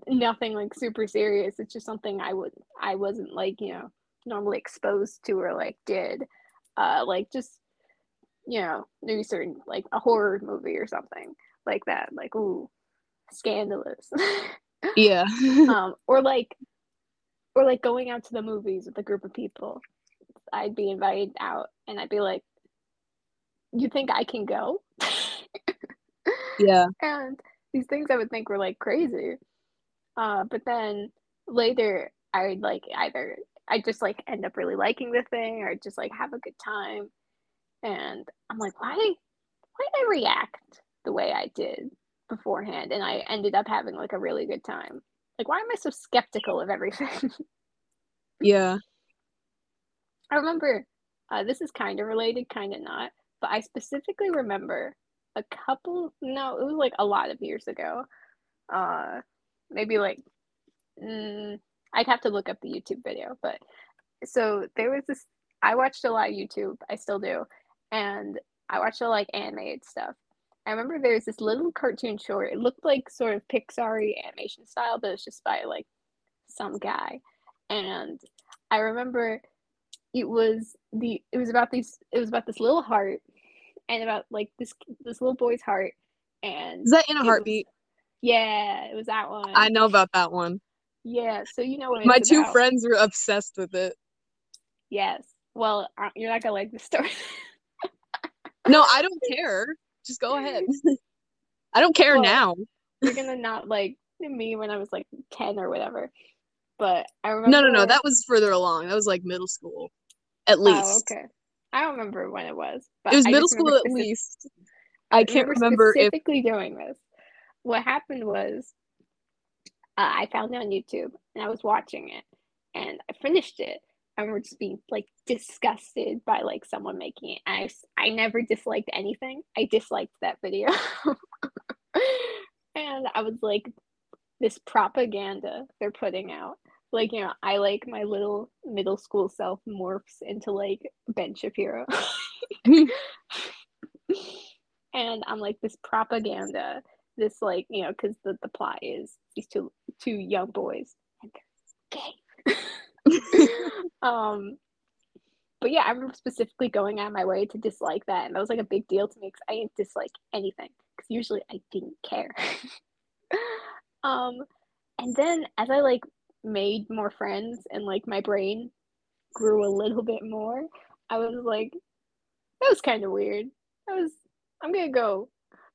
nothing like super serious it's just something i would i wasn't like you know normally exposed to or like did uh like just you know maybe certain like a horror movie or something like that like ooh scandalous Yeah. um or like or like going out to the movies with a group of people i'd be invited out and i'd be like you think i can go yeah. and these things I would think were like crazy. Uh, but then later I would like either I just like end up really liking the thing or just like have a good time. And I'm like, why why did I react the way I did beforehand? And I ended up having like a really good time. Like why am I so skeptical of everything? Yeah. I remember uh, this is kind of related, kind of not, but I specifically remember a couple, no, it was like a lot of years ago. Uh, maybe like, mm, I'd have to look up the YouTube video, but so there was this, I watched a lot of YouTube, I still do, and I watched a lot like animated stuff. I remember there was this little cartoon short. It looked like sort of Pixar animation style, but it's just by like some guy. And I remember it was the it was about these it was about this little heart and about like this this little boy's heart and Is that in a it was- heartbeat? yeah it was that one I know about that one. Yeah so you know what My two about. friends were obsessed with it. yes well you're not gonna like the story No, I don't care. Just go ahead. I don't care Well, now. you're gonna not like me when I was like 10 or whatever but I remember No, no, no. That was further along. That was like middle school, at oh, least. oh, okay I don't remember when it was but It was I middle school at specific- least. I can't remember if specifically doing this. What happened was, uh, I found it on YouTube and I was watching it, and I finished it. I remember just being like disgusted by like someone making it. I I never disliked anything. I disliked that video, and I was like, this propaganda they're putting out. Like you know, I like my little middle school self morphs into like Ben Shapiro. and I'm like this propaganda, this like you know, because the the plot is these two two young boys and they're gay. um, but yeah, I remember specifically going out of my way to dislike that, and that was like a big deal to me because I didn't dislike anything because usually I didn't care. um, and then as I like made more friends and like my brain grew a little bit more, I was like, that was kind of weird. That was I'm gonna go.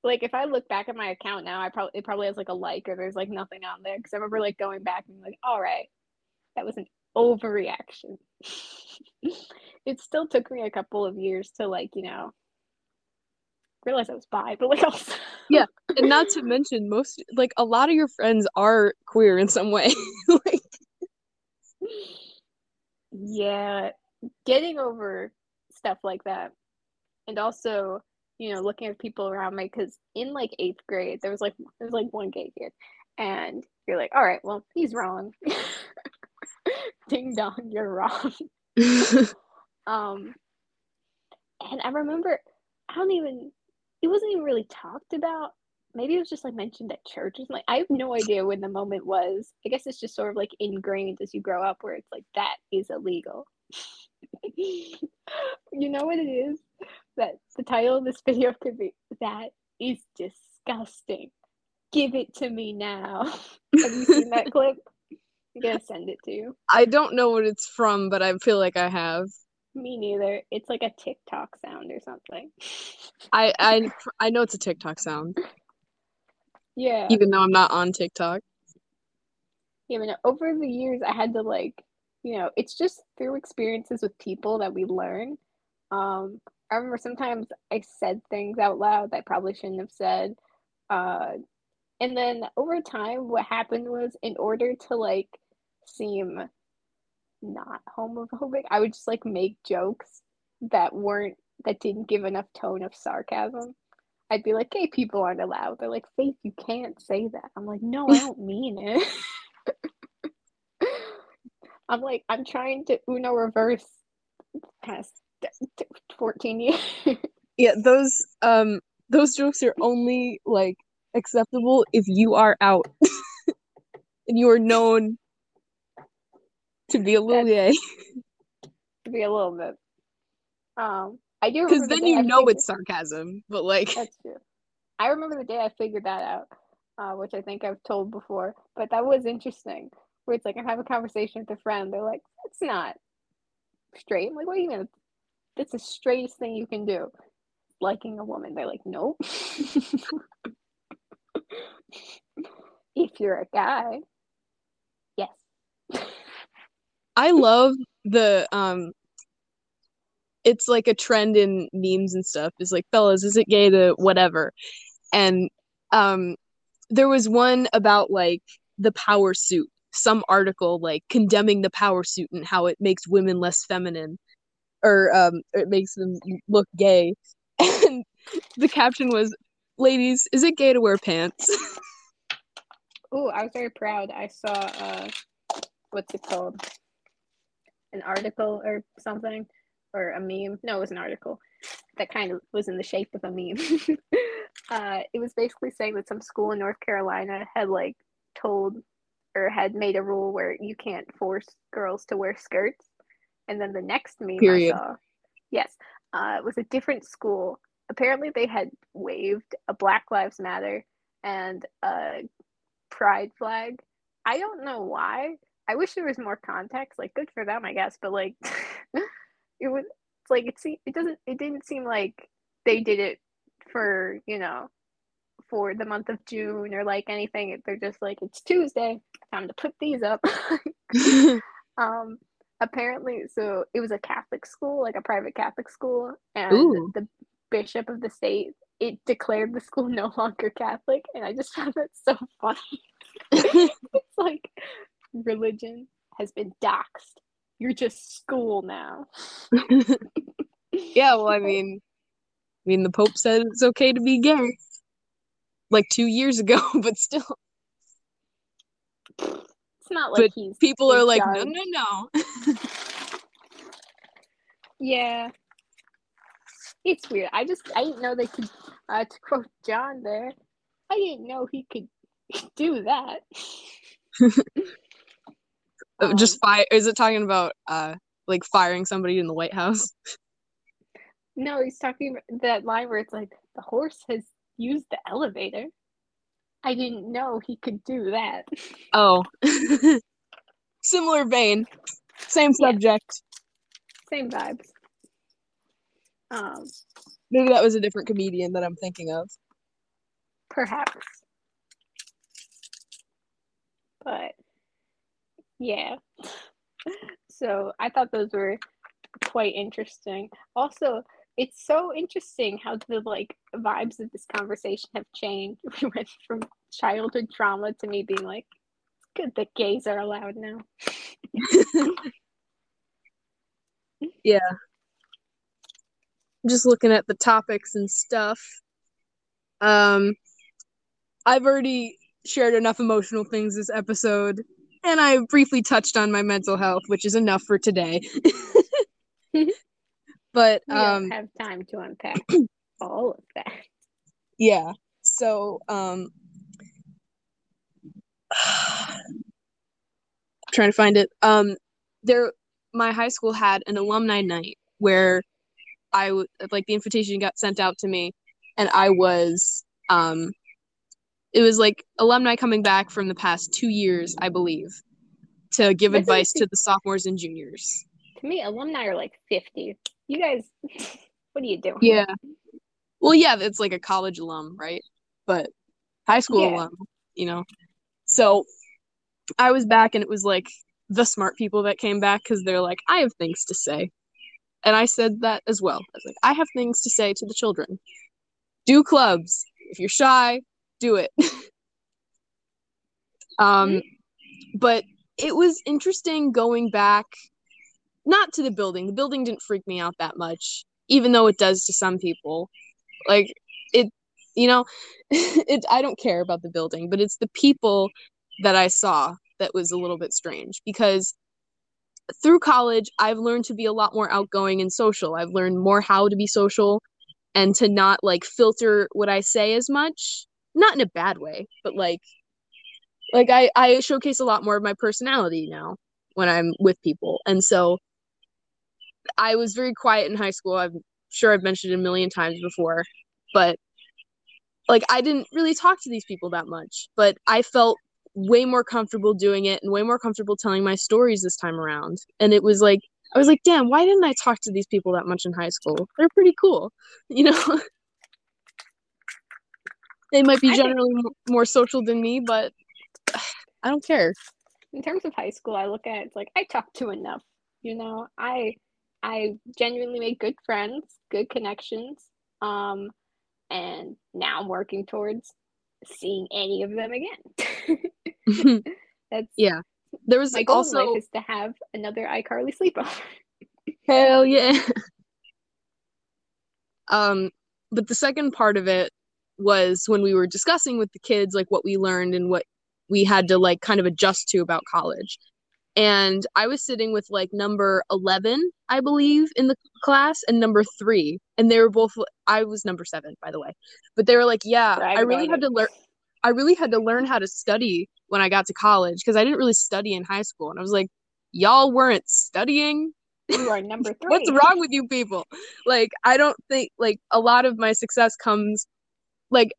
Like if I look back at my account now, I probably it probably has like a like or there's like nothing on there because I remember like going back and like, all right, that was an overreaction. it still took me a couple of years to like you know realize I was bi, but like also Yeah. and not to mention, most like a lot of your friends are queer in some way. like, yeah, getting over stuff like that, and also you know looking at people around me because in like eighth grade there was like there was like one gay kid, and you're like, all right, well he's wrong. Ding dong, you're wrong. Um, and I remember, I don't even, it wasn't even really talked about. Maybe it was just like mentioned at church or something. I have no idea when the moment was. I guess it's just sort of like ingrained as you grow up where it's like, that is illegal. you know what it is? That the title of this video could be, That is disgusting. Give it to me now. have you seen that clip? I'm gonna send it to you. I don't know what it's from, but I feel like I have. Me neither. It's like a TikTok sound or something. I I I know it's a TikTok sound, Yeah. even though I'm not on TikTok. Yeah, but no, over the years I had to like, you know, it's just through experiences with people that we learn. Um, I remember sometimes I said things out loud that I probably shouldn't have said. Uh, and then over time, what happened was in order to like seem not homophobic, I would just like make jokes that weren't that didn't give enough tone of sarcasm. I'd be like, gay people aren't allowed. They're like, Faith, you can't say that. I'm like, no, I don't mean it. I'm like, I'm trying to Uno reverse t- t- 14 years. Yeah, those um those jokes are only like acceptable if you are out and you are known to be a little That's- gay. to be a little bit. Um, I do Because remember the then you I know figured- it's sarcasm. But like That's true. I remember the day I figured that out, uh, which I think I've told before, but that was interesting. Where it's like I have a conversation with a friend, they're like, "It's not straight." I'm like, "What do you mean? That's the straightest thing you can do." Liking a woman, they're like, "Nope." if you're a guy, yes. I love the um it's like a trend in memes and stuff. Is like, fellas, is it gay to whatever? And um there was one about like the power suit, some article like condemning the power suit and how it makes women less feminine or um it makes them look gay. And the caption was, Ladies, is it gay to wear pants? Oh, I was very proud. I saw uh, what's it called? An article or something, or a meme. No, it was an article that kind of was in the shape of a meme. uh, it was basically saying that some school in North Carolina had like told or had made a rule where you can't force girls to wear skirts. And then the next meme Period. I saw, yes, uh, it was a different school. Apparently, they had waved a Black Lives Matter and a pride flag. I don't know why. I wish there was more context. Like, good for them, I guess. But like, it was it's like it se- it doesn't it didn't seem like they did it for you know for the month of June or like anything. They're just like it's Tuesday, time to put these up. um, apparently, so it was a Catholic school, like a private Catholic school, and Ooh. the bishop of the state it declared the school no longer Catholic, and I just found that so funny. it's like religion has been doxxed. You're just school now. yeah, well, I mean, I mean, the Pope said it's okay to be gay, like two years ago, but still, not like But he's people in are like, charge. no, no, no. Yeah. It's weird. I just I didn't know they could uh to quote John there. I didn't know he could do that. Uh, Just Um, fire. Is it talking about uh like firing somebody in the White House? no, he's talking that line where it's like the horse has used the elevator. I didn't know he could do that. Oh, similar vein, same Yeah. subject. Same vibes. Um, Maybe that was a different comedian that I'm thinking of. perhaps. But yeah. So I thought those were quite interesting. Also, it's so interesting how the like vibes of this conversation have changed. We went from childhood trauma to me being like, it's good that gays are allowed now. Yeah. Just looking at the topics and stuff. Um, I've already shared enough emotional things this episode, and I briefly touched on my mental health, which is enough for today. but We um, don't have time to unpack all of that. yeah. So um, trying to find it. Um, there, my high school had an alumni night where I w- like the invitation got sent out to me, and I was um, it was like alumni coming back from the past two years, I believe, to give That's advice to the sophomores and juniors. To me, alumni are like 50. You guys, what are you doing? Yeah. Well, yeah, it's like a college alum, right? But high school Yeah. alum, you know. So I was back, and it was like the smart people that came back because they're like, I have things to say. And I said that as well. I was like, I have things to say to the children. Do clubs. If you're shy, do it. um, but it was interesting going back, not to the building. The building didn't freak me out that much, even though it does to some people. Like it, you know, it. I don't care about the building, but it's the people that I saw that was a little bit strange because through college, I've learned to be a lot more outgoing and social. I've learned more how to be social. and to not like filter what I say as much, not in a bad way, but like like I I showcase a lot more of my personality now when I'm with people. And so I was very quiet in high school. I'm sure I've mentioned it a million times before, but like I didn't really talk to these people that much, but I felt way more comfortable doing it and way more comfortable telling my stories this time around. And it was like I was like, damn, why didn't I talk to these people that much in high school? They're pretty cool, you know. they might be generally more social than me, but I don't care. In terms of high school, I look at it, it's like I talk to enough. You know, I I genuinely made good friends, good connections. Um, and now I'm working towards seeing any of them again. That's yeah. There was my goal also is to have another iCarly sleepover. Hell yeah. um, but the second part of it was when we were discussing with the kids like what we learned and what we had to like kind of adjust to about college. And I was sitting with like number 11, I believe, in the class and number three. And they were both, I was number seven, by the way. But they were like, yeah, I really had to learn. I really had to learn how to study when I got to college because I didn't really study in high school. And I was like, y'all weren't studying. You are number three. What's wrong with you people? Like, I don't think, like, a lot of my success comes, like,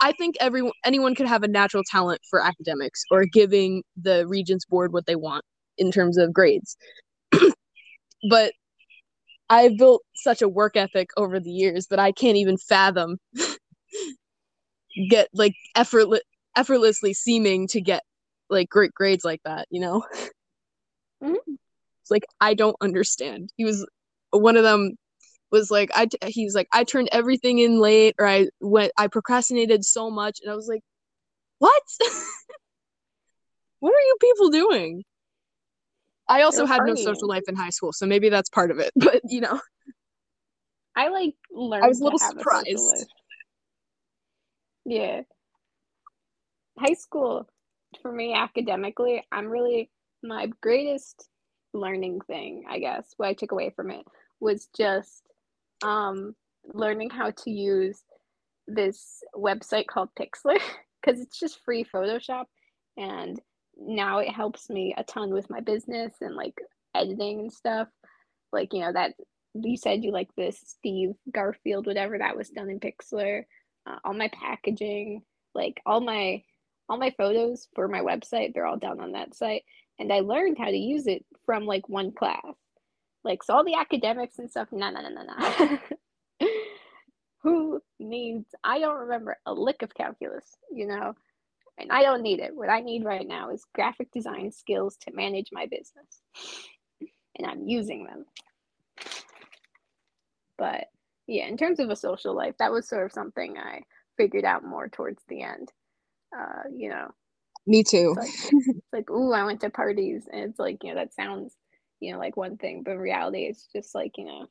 I think everyone anyone could have a natural talent for academics or giving the regents board what they want in terms of grades. but I've built such a work ethic over the years that I can't even fathom get like effortless effortlessly seeming to get like great grades like that, you know? Mm-hmm. It's like I don't understand. He was one of them was like I he's like I turned everything in late or I went I procrastinated so much and I was like what? what are you people doing? I also had no social life in high school, so maybe that's part of it. But you know, I like learned. I was a little surprised. A yeah, high school for me academically, I'm really my greatest learning thing, I guess, what I took away from it was just um, learning how to use this website called Pixlr because it's just free Photoshop and now it helps me a ton with my business and like editing and stuff. Like, you know, that you said you like this Steve Garfield, whatever that was done in Pixlr, uh, all my packaging, like all my all my photos for my website, they're all done on that site. And I learned how to use it from like one class. Like, so all the academics and stuff, no, no, no, no, no. Who needs, I don't remember a lick of calculus, you know? And I don't need it. What I need right now is graphic design skills to manage my business. And I'm using them. But yeah, in terms of a social life, that was sort of something I figured out more towards the end. Uh, you know. Me too. It's like, it's like, ooh, I went to parties, and it's like, you know, that sounds, you know, like one thing, but in reality, it's just like, you know,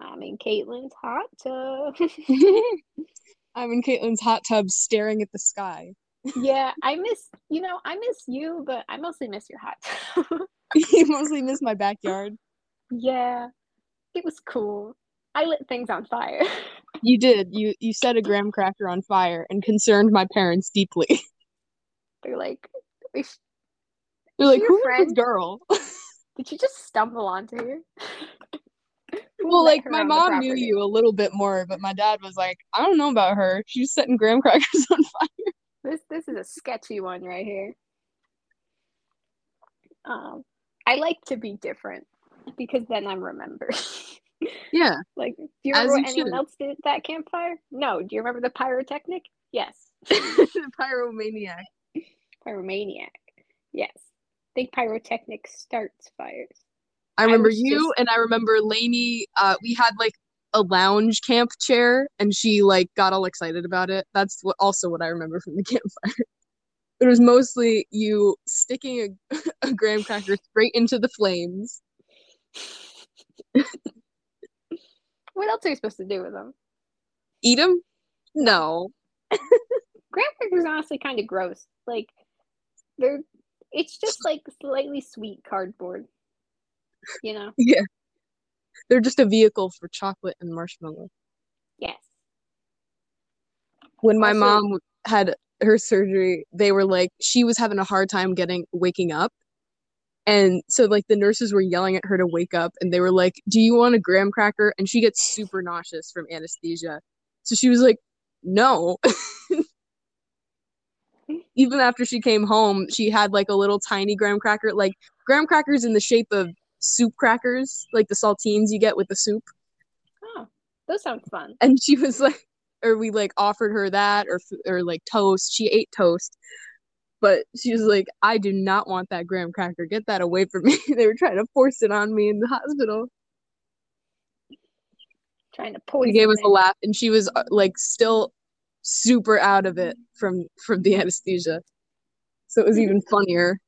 I'm in Caitlin's hot tub. I'm in Caitlin's hot tub, staring at the sky yeah, I miss you know, I miss you, but I mostly miss your hot tub. you mostly miss my backyard. Yeah. It was cool. I lit things on fire. you did. You you set a graham cracker on fire and concerned my parents deeply. They're like They're like, who's this girl? Did you just stumble onto her? well, like my mom knew you a little bit more, but my dad was like, I don't know about her. She's setting graham crackers on fire. This this is a sketchy one right here. Um, I like to be different because then I'm remembered. yeah. Like, do you remember what anyone should. else did at that campfire? No. Do you remember the pyrotechnic? Yes. Pyromaniac. Pyromaniac. Yes. I think pyrotechnics starts fires. I remember I you just... and I remember Lainey. Uh, we had like a lounge camp chair and she like got all excited about it. That's what also what I remember from the campfire. It was mostly you sticking a, a graham cracker straight into the flames. what else are you supposed to do with them? Eat them? No. graham crackers honestly kind of gross. Like they're it's just like slightly sweet cardboard. You know? Yeah. They're just a vehicle for chocolate and marshmallow. Yes. When my Also- mom had her surgery, they were like she was having a hard time getting waking up. And so like the nurses were yelling at her to wake up and they were like, "Do you want a graham cracker?" And she gets super nauseous from anesthesia. So she was like, "No." Even after she came home, she had like a little tiny graham cracker, like graham crackers in the shape of soup crackers, like the saltines you get with the soup. Oh, those sound fun. and she was like or we like offered her that or or like toast she ate toast but she was like i do not want that graham cracker get that away from me they were trying to force it on me in the hospital Trying to she poison. gave us a laugh and she was uh, like still super out of it from from the anesthesia so it was even funnier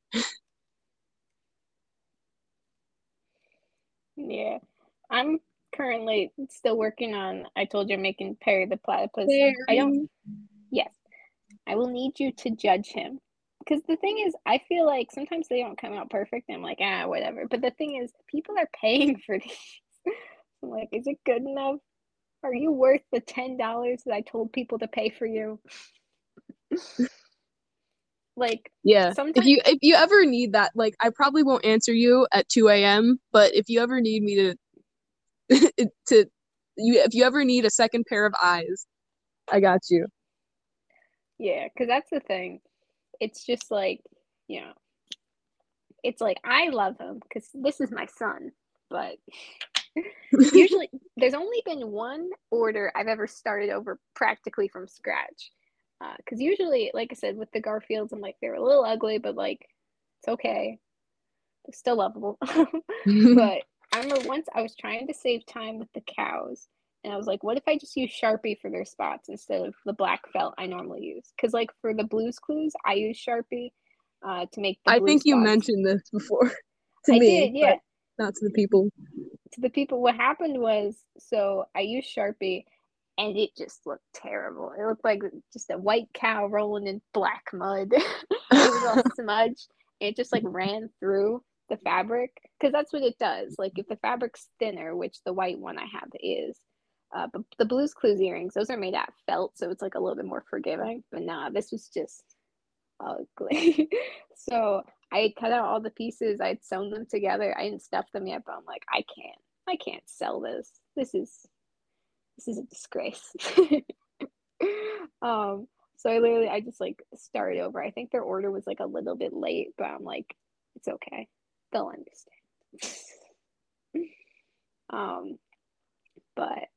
Yeah. I'm currently still working on I told you I'm making Perry the platypus. I don't yes. I will need you to judge him. Because the thing is, I feel like sometimes they don't come out perfect. And I'm like, ah, whatever. But the thing is, people are paying for these. I'm like, is it good enough? Are you worth the ten dollars that I told people to pay for you? like, yeah if you if you ever need that like i probably won't answer you at 2 a.m but if you ever need me to to you if you ever need a second pair of eyes i got you Yeah, because that's the thing. It's just like, you know, it's like I love him because this is my son, but usually there's only been one order I've ever started over practically from scratch. Because usually, like I said, with the Garfields, I'm like, they're a little ugly, but like, it's okay. They're still lovable. but I remember once I was trying to save time with the cows, and I was like, what if I just use Sharpie for their spots instead of the black felt I normally use? Because like for the Blues Clues, I use Sharpie uh, to make the I think you mentioned this before to I me, did, yeah. Not to the people. To the people, what happened was, so I used Sharpie, and it just looked terrible. It looked like just a white cow rolling in black mud. it was all smudged. And it just like ran through the fabric because that's what it does. Like if the fabric's thinner, which the white one I have is, uh, but the Blues Clues earrings, those are made out of felt, so it's like a little bit more forgiving. But nah, this was just ugly. so I cut out all the pieces. I'd sewn them together. I didn't stuff them yet, but I'm like, I can't. I can't sell this. This is this is a disgrace. um, so I literally I just like started over. I think their order was like a little bit late, but I'm like, it's okay. They'll understand. um, but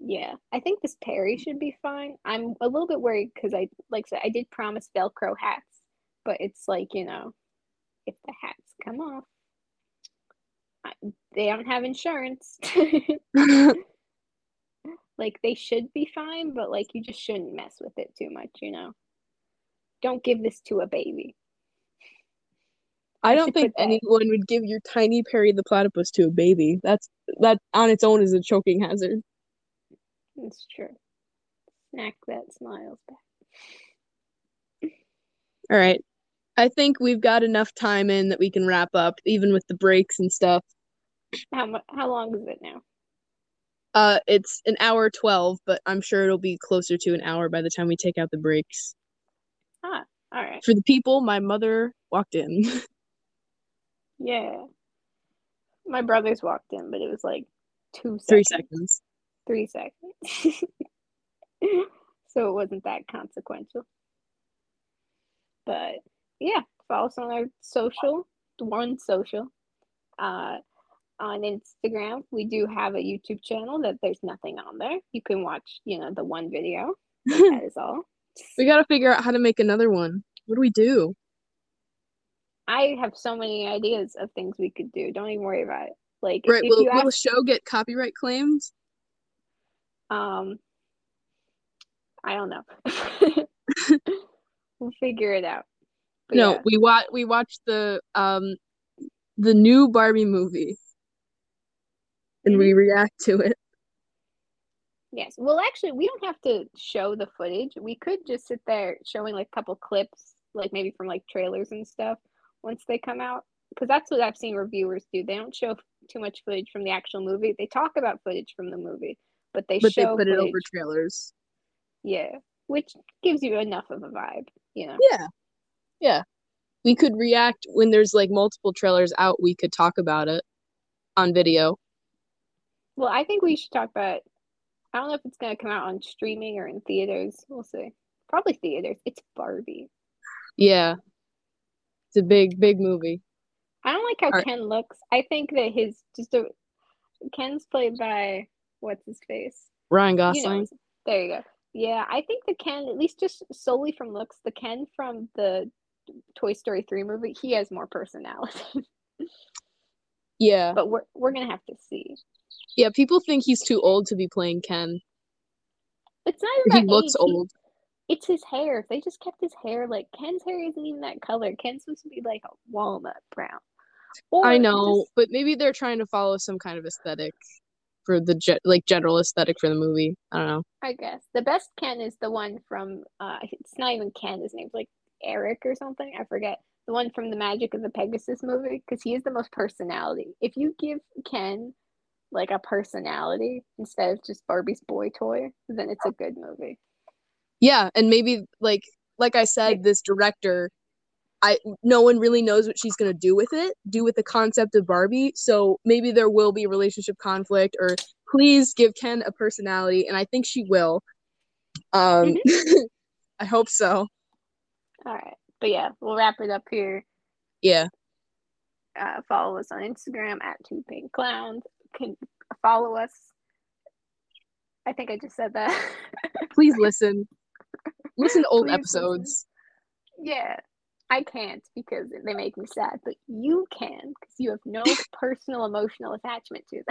yeah, I think this Perry should be fine. I'm a little bit worried because I like I said I did promise Velcro hats, but it's like you know, if the hats come off, I, they don't have insurance. like they should be fine, but like you just shouldn't mess with it too much, you know. Don't give this to a baby. I I don't think anyone would give your tiny Perry the platypus to a baby. That's that on its own is a choking hazard. It's true. Snack that smiles back. All right. I think we've got enough time in that we can wrap up, even with the breaks and stuff. How mu- how long is it now? Uh, it's an hour twelve, but I'm sure it'll be closer to an hour by the time we take out the breaks. Ah, all right. For the people, my mother walked in. Yeah. My brothers walked in, but it was like two seconds. Three seconds. Three seconds. so it wasn't that consequential. But yeah, follow us on our social, one social. Uh, on Instagram, we do have a YouTube channel that there's nothing on there. You can watch, you know, the one video. That is all. we gotta figure out how to make another one. What do we do? I have so many ideas of things we could do. Don't even worry about it. Like Right, if will, you will the show get copyright claims? um, I don't know. we'll figure it out. But no, yeah. we watch we watched the um the new Barbie movie and we react to it. Yes. Well, actually, we don't have to show the footage. We could just sit there showing like a couple clips, like maybe from like trailers and stuff once they come out. Because that's what I've seen reviewers do. They don't show too much footage from the actual movie. They talk about footage from the movie, but they but they show put it over trailers. Yeah, which gives you enough of a vibe, you know. Yeah. Yeah. We could react when there's like multiple trailers out, we could talk about it on video. Well, I think we should talk about. I don't know if it's gonna come out on streaming or in theaters. We'll see. Probably theaters. It's Barbie. Yeah. It's a big, big movie. I don't like how Alright. Ken looks. I think that his just a Ken's played by what's his face. Ryan You know, Gosling. there you go. Yeah, I think the Ken, at least just solely from looks, the Ken from the Toy Story 3 movie, he has more personality. Yeah. but we're we're gonna have to see. Yeah, people think he's too old to be playing Ken. It's not even He looks age, he- old. it's his hair. If they just kept his hair like Ken's hair isn't even that color. Ken's supposed to be like a walnut brown. Or I know, just- but maybe they're trying to follow some kind of aesthetic for the ge- like general aesthetic for the movie. I don't know. I guess the best Ken is the one from. Uh, it's not even Ken. His name's like Eric or something. I forget. The one from the Magic of the Pegasus movie because he is the most personality. If you give Ken like a personality instead of just Barbie's boy toy, then it's a good movie. Yeah, and maybe like like I said, this director, I no one really knows what she's gonna do with it, do with the concept of Barbie. So maybe there will be relationship conflict, or please give Ken a personality, and I think she will. Um, I hope so. All right, but yeah, we'll wrap it up here. Yeah, uh, follow us on Instagram at Two Pink Clowns. Can follow us. I think I just said that. please listen. Listen to old Please episodes. yeah, I can't because they make me sad, but you can because you have no personal emotional attachment to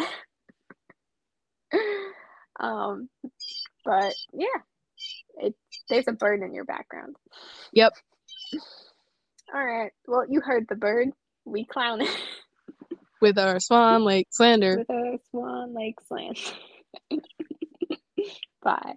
them. um, but yeah, it there's a bird in your background. Yep. All right. Well, you heard the bird. We clown it. With our Swan Lake slander. with a Swan Lake slander. Bye.